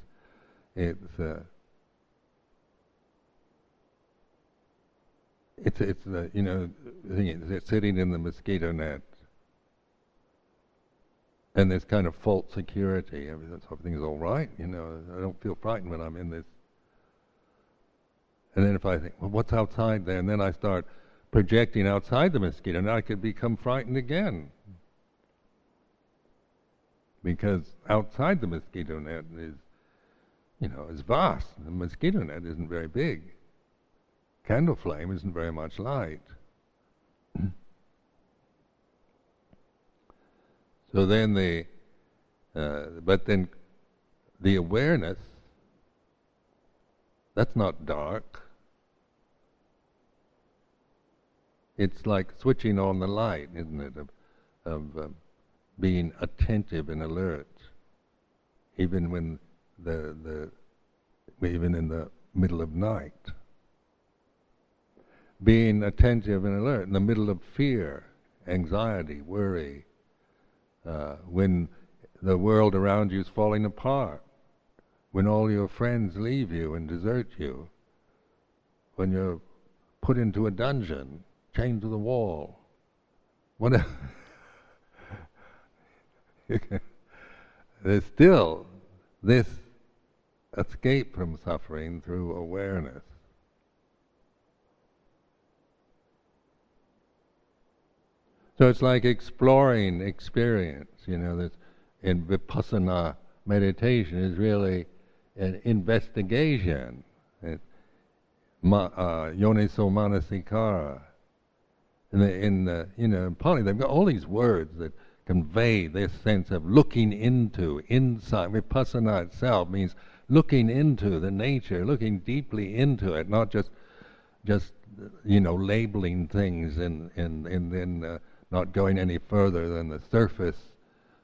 it's uh, it's it's uh, you know it's sitting in the mosquito net, and there's kind of false security. Everything's all right, you know. I don't feel frightened when I'm in this. And then if I think, well, what's outside there? And then I start projecting outside the mosquito, and I could become frightened again because outside the mosquito net is, you know, is vast. The mosquito net isn't very big. Candle flame isn't very much light. so then the, uh, but then the awareness, that's not dark. It's like switching on the light, isn't it, of, of um, being attentive and alert, even when the the even in the middle of night. Being attentive and alert in the middle of fear, anxiety, worry, uh, when the world around you is falling apart, when all your friends leave you and desert you, when you're put into a dungeon, chained to the wall, whatever. There's still this escape from suffering through awareness. So it's like exploring experience. You know, this in vipassana meditation is really an investigation. It, ma, uh, manasikara. In the, in the, you know, in Pali, they've got all these words that convey this sense of looking into, inside. Vipassana itself means looking into the nature, looking deeply into it, not just just you know labeling things and and and then uh, not going any further than the surface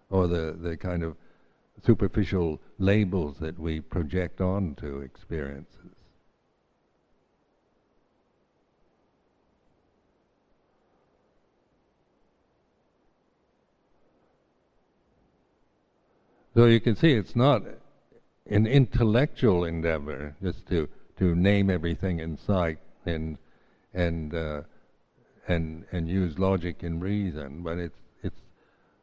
or the the kind of superficial labels that we project onto experiences. So you can see it's not an intellectual endeavor just to, to name everything in sight and and uh, and and use logic and reason, but it's it's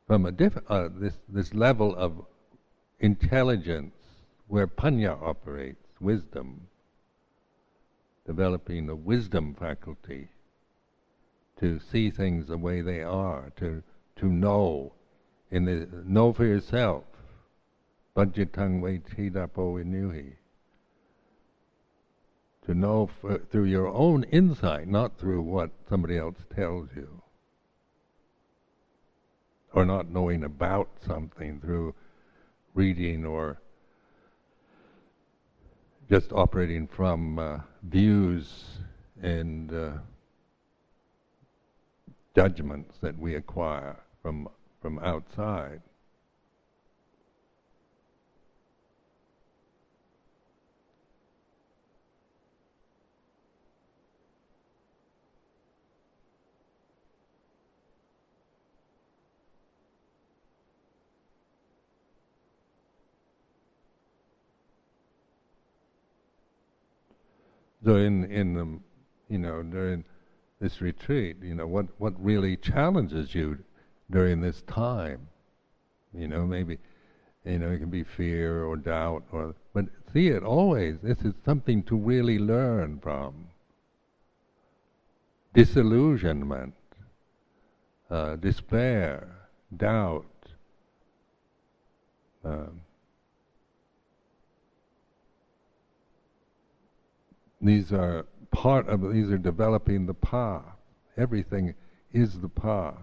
from a diff- uh, this this level of intelligence where panya operates, wisdom, developing the wisdom faculty to see things the way they are, to to know in the know for yourself paccattam veditabbo vinnuhi. To know through your own insight, not through what somebody else tells you. Or not knowing about something through reading or just operating from uh, views and uh, judgments that we acquire from from outside. So in the, you know during this retreat, you know what what really challenges you during this time, you know maybe, you know it can be fear or doubt or but see it always. This is something to really learn from. Disillusionment, uh, despair, doubt. Um, These are part of these are developing the pa. Everything is the pa.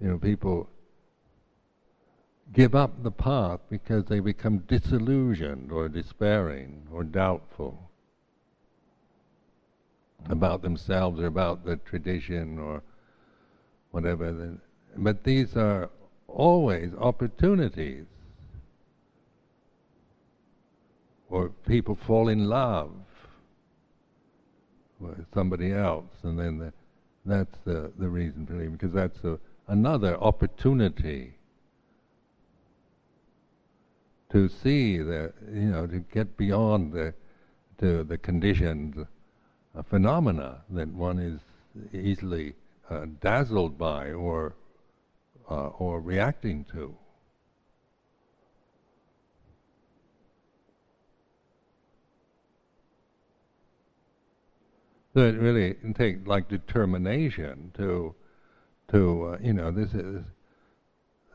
You know, people give up the path because they become disillusioned or despairing or doubtful about themselves or about the tradition or whatever. But these are always opportunities. Or people fall in love somebody else, and then the, that's the, the reason for leaving, because that's a, another opportunity to see the, you know, to get beyond the, to the conditioned uh, phenomena that one is easily uh, dazzled by or uh, or reacting to. So it really takes like determination to, to uh, you know, this is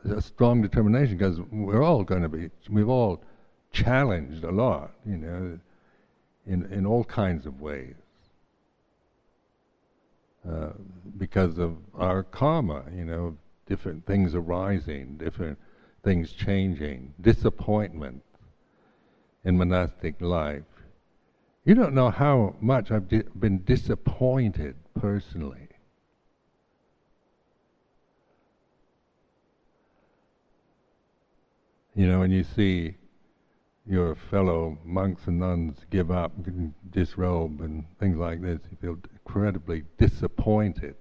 a strong determination because we're all going to be, we've all challenged a lot, you know, in in all kinds of ways. Uh, because of our karma, you know, different things arising, different things changing, disappointment in monastic life, you don't know how much I've di- been disappointed personally. You know, when you see your fellow monks and nuns give up, disrobe, and things like this, you feel incredibly disappointed.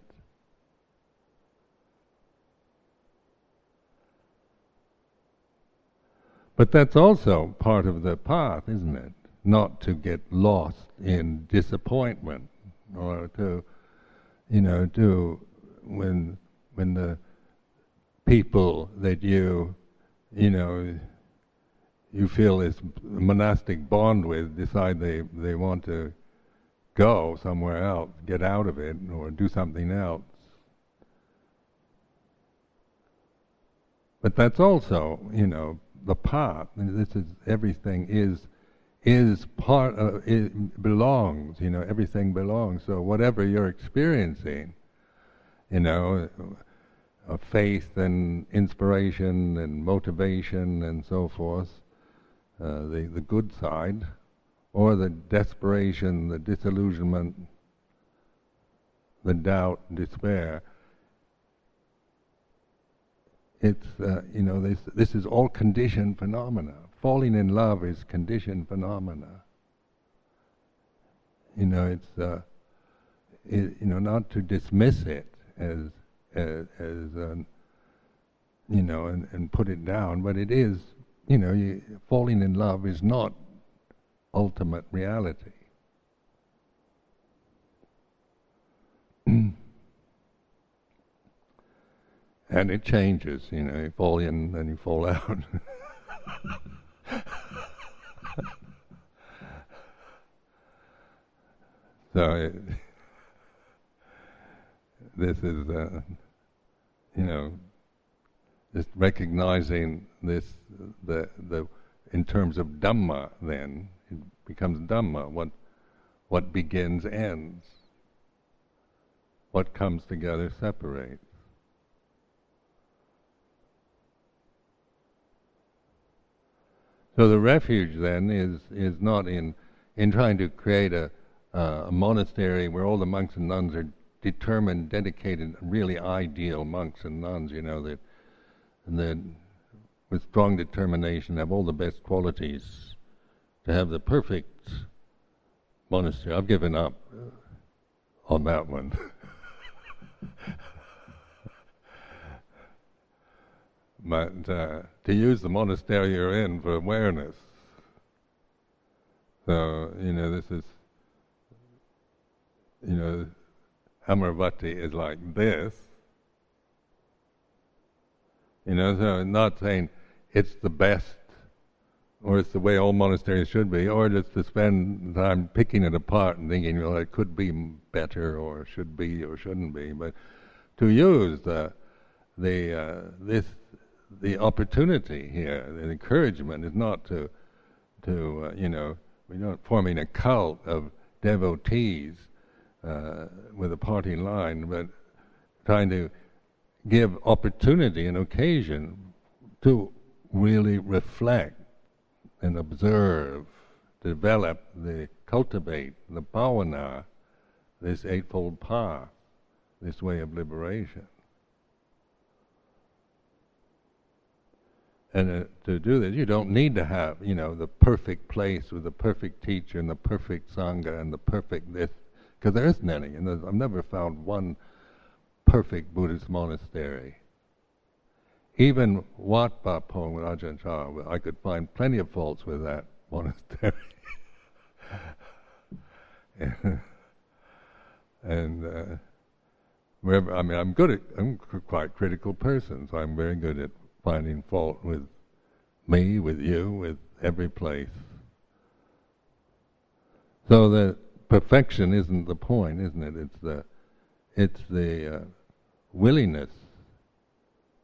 But that's also part of the path, isn't it? Not to get lost in disappointment or to, you know, to when when the people that you, you know, you feel this monastic bond with decide they they want to go somewhere else, get out of it, or do something else. But that's also, you know, the path. This is everything is is part of it belongs you know everything belongs. So whatever you're experiencing you know of faith and inspiration and motivation and so forth uh, the the good side or the desperation the disillusionment the doubt despair it's uh, you know this this is all conditioned phenomena falling in love is conditioned phenomena. You know, it's uh, it, you know not to dismiss it as as, as um, you know and, and put it down, but it is you know you, falling in love is not ultimate reality. and it changes, you know, you fall in and you fall out. so it, this is, uh, you know, just recognizing this, the the in terms of dhamma. Then it becomes dhamma. What What begins ends. What comes together separates. So the refuge then is is not in in trying to create a, uh, a monastery where all the monks and nuns are determined, dedicated, really ideal monks and nuns. You know that that with strong determination have all the best qualities to have the perfect monastery. I've given up on that one. but uh, to use the monastery you're in for awareness. So, you know, this is, you know, Amaravati is like this. You know, so not saying it's the best or it's the way all monasteries should be, or just to spend time picking it apart and thinking, well, it could be better, or should be, or shouldn't be. But to use the the uh, this the opportunity here, the encouragement is not to to uh, you know we're not forming a cult of devotees uh, with a party line, but trying to give opportunity and occasion to really reflect and observe, develop, the cultivate the bhavana, this eightfold path, this way of liberation. And uh, to do this, you don't need to have, you know, the perfect place with the perfect teacher and the perfect sangha and the perfect this, because there isn't any. And I've never found one perfect Buddhist monastery. Even Wat Pah Pong with Ajahn Chah, I could find plenty of faults with that monastery. and uh, wherever, I mean, I'm good at, I'm quite critical person, so I'm very good at finding fault with me, with you, with every place. So the perfection isn't the point, isn't it? It's the it's the uh, willingness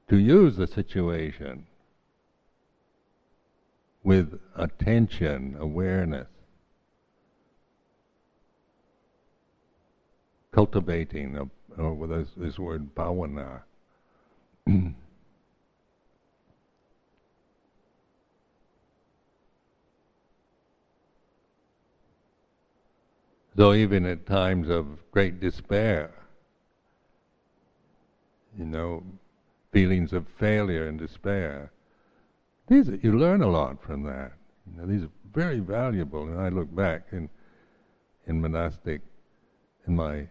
to use the situation with attention, awareness, cultivating, a, or with this, this word bhavana. So even at times of great despair, you know, feelings of failure and despair, these are, you learn a lot from that. You know, these are very valuable. And I look back in in monastic, in my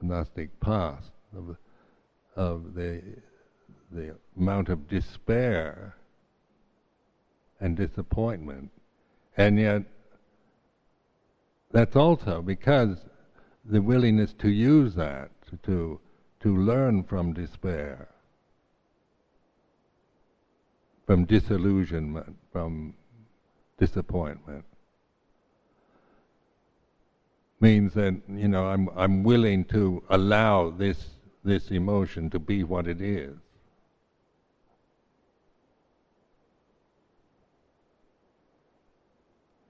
monastic past, of, of the the amount of despair and disappointment, and yet that's also because the willingness to use that to to learn from despair, from disillusionment, from disappointment means that you know I'm I'm willing to allow this this emotion to be what it is.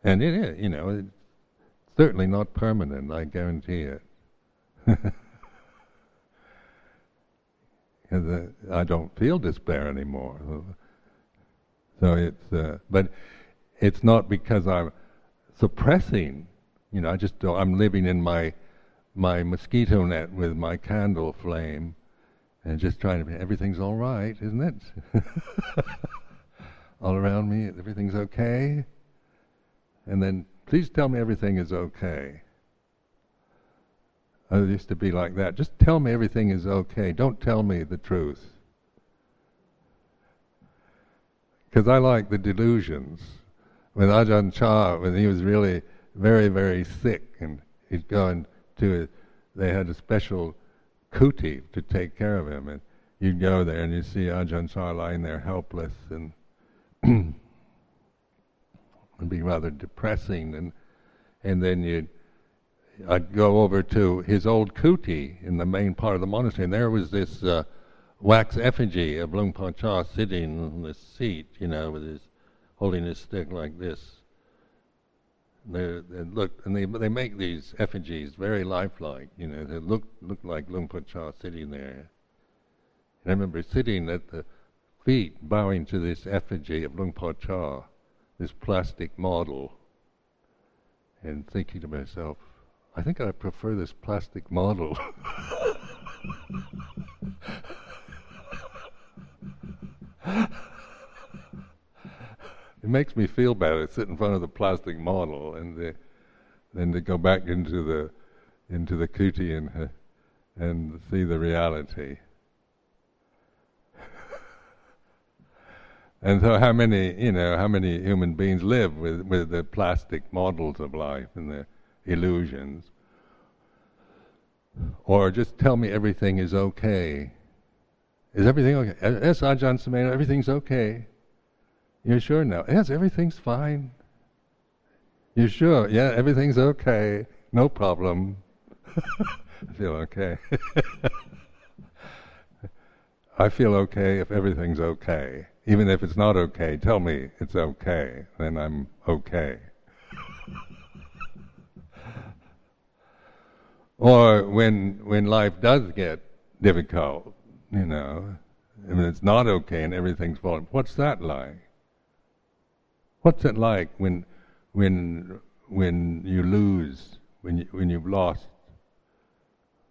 And it is, you know, certainly not permanent, I guarantee it. I don't feel despair anymore. So it's, uh, but it's not because I'm suppressing. You know, I just don't, I'm living in my my mosquito net with my candle flame, and just trying to be everything's all right, isn't it? all around me, everything's okay. And then Please tell me everything is okay. Oh, I used to be like that. Just tell me everything is okay. Don't tell me the truth. Because I like the delusions. When Ajahn Chah, when he was really very, very sick, and he'd go to, they had a special kuti to take care of him, and you'd go there and you'd see Ajahn Chah lying there helpless and and be rather depressing. And and then you, I'd go over to his old kuti in the main part of the monastery, and there was this uh, wax effigy of Luang Por Chah sitting on this seat, you know, with his holding his stick like this. They, they look, and they they make these effigies very lifelike. You know, they look look like Luang Por Chah sitting there. And I remember sitting at the feet, bowing to this effigy of Luang Por Chah, this plastic model, and thinking to myself, I think I prefer this plastic model. it makes me feel better to sit in front of the plastic model and the, then to go back into the into the kuti and uh, and see the reality. And so, how many you know how many human beings live with with the plastic models of life and the illusions? Or just tell me everything is okay. Is everything okay? Eh, eh, yes, Ajahn Sumedho, everything's okay. You're sure now? Yes, everything's fine. You're sure? Yeah, everything's okay. No problem. I feel okay. I feel okay if everything's okay. Even if it's not okay, tell me it's okay, then I'm okay. or when when life does get difficult, you know, mean it's not okay and everything's falling. What's that like? What's it like when, when, when you lose, when you, when you've lost,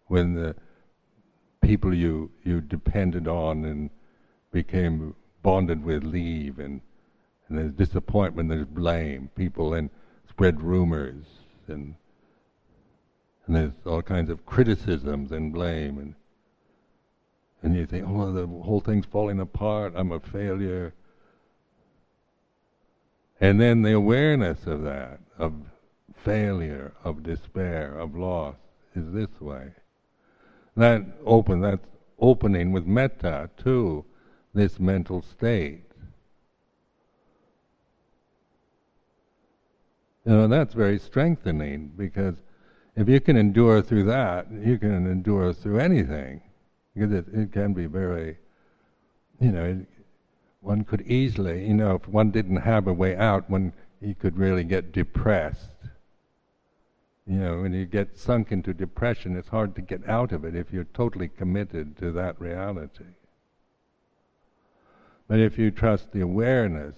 when the people you you depended on and became bonded with leave, and and there's disappointment, there's blame, people then spread rumors, and and there's all kinds of criticisms and blame, and and you think, oh, the whole thing's falling apart. I'm a failure. And then the awareness of that, of failure, of despair, of loss, is this way. That open, that's opening with metta to this mental state. You know, that's very strengthening because if you can endure through that, you can endure through anything. Because it, it can be very, you know, one could easily, you know, if one didn't have a way out, one he could really get depressed. You know, when you get sunk into depression, it's hard to get out of it if you're totally committed to that reality. But if you trust the awareness,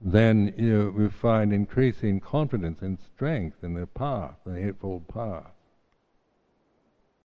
then you, you find increasing confidence and strength in the path, the Eightfold Path.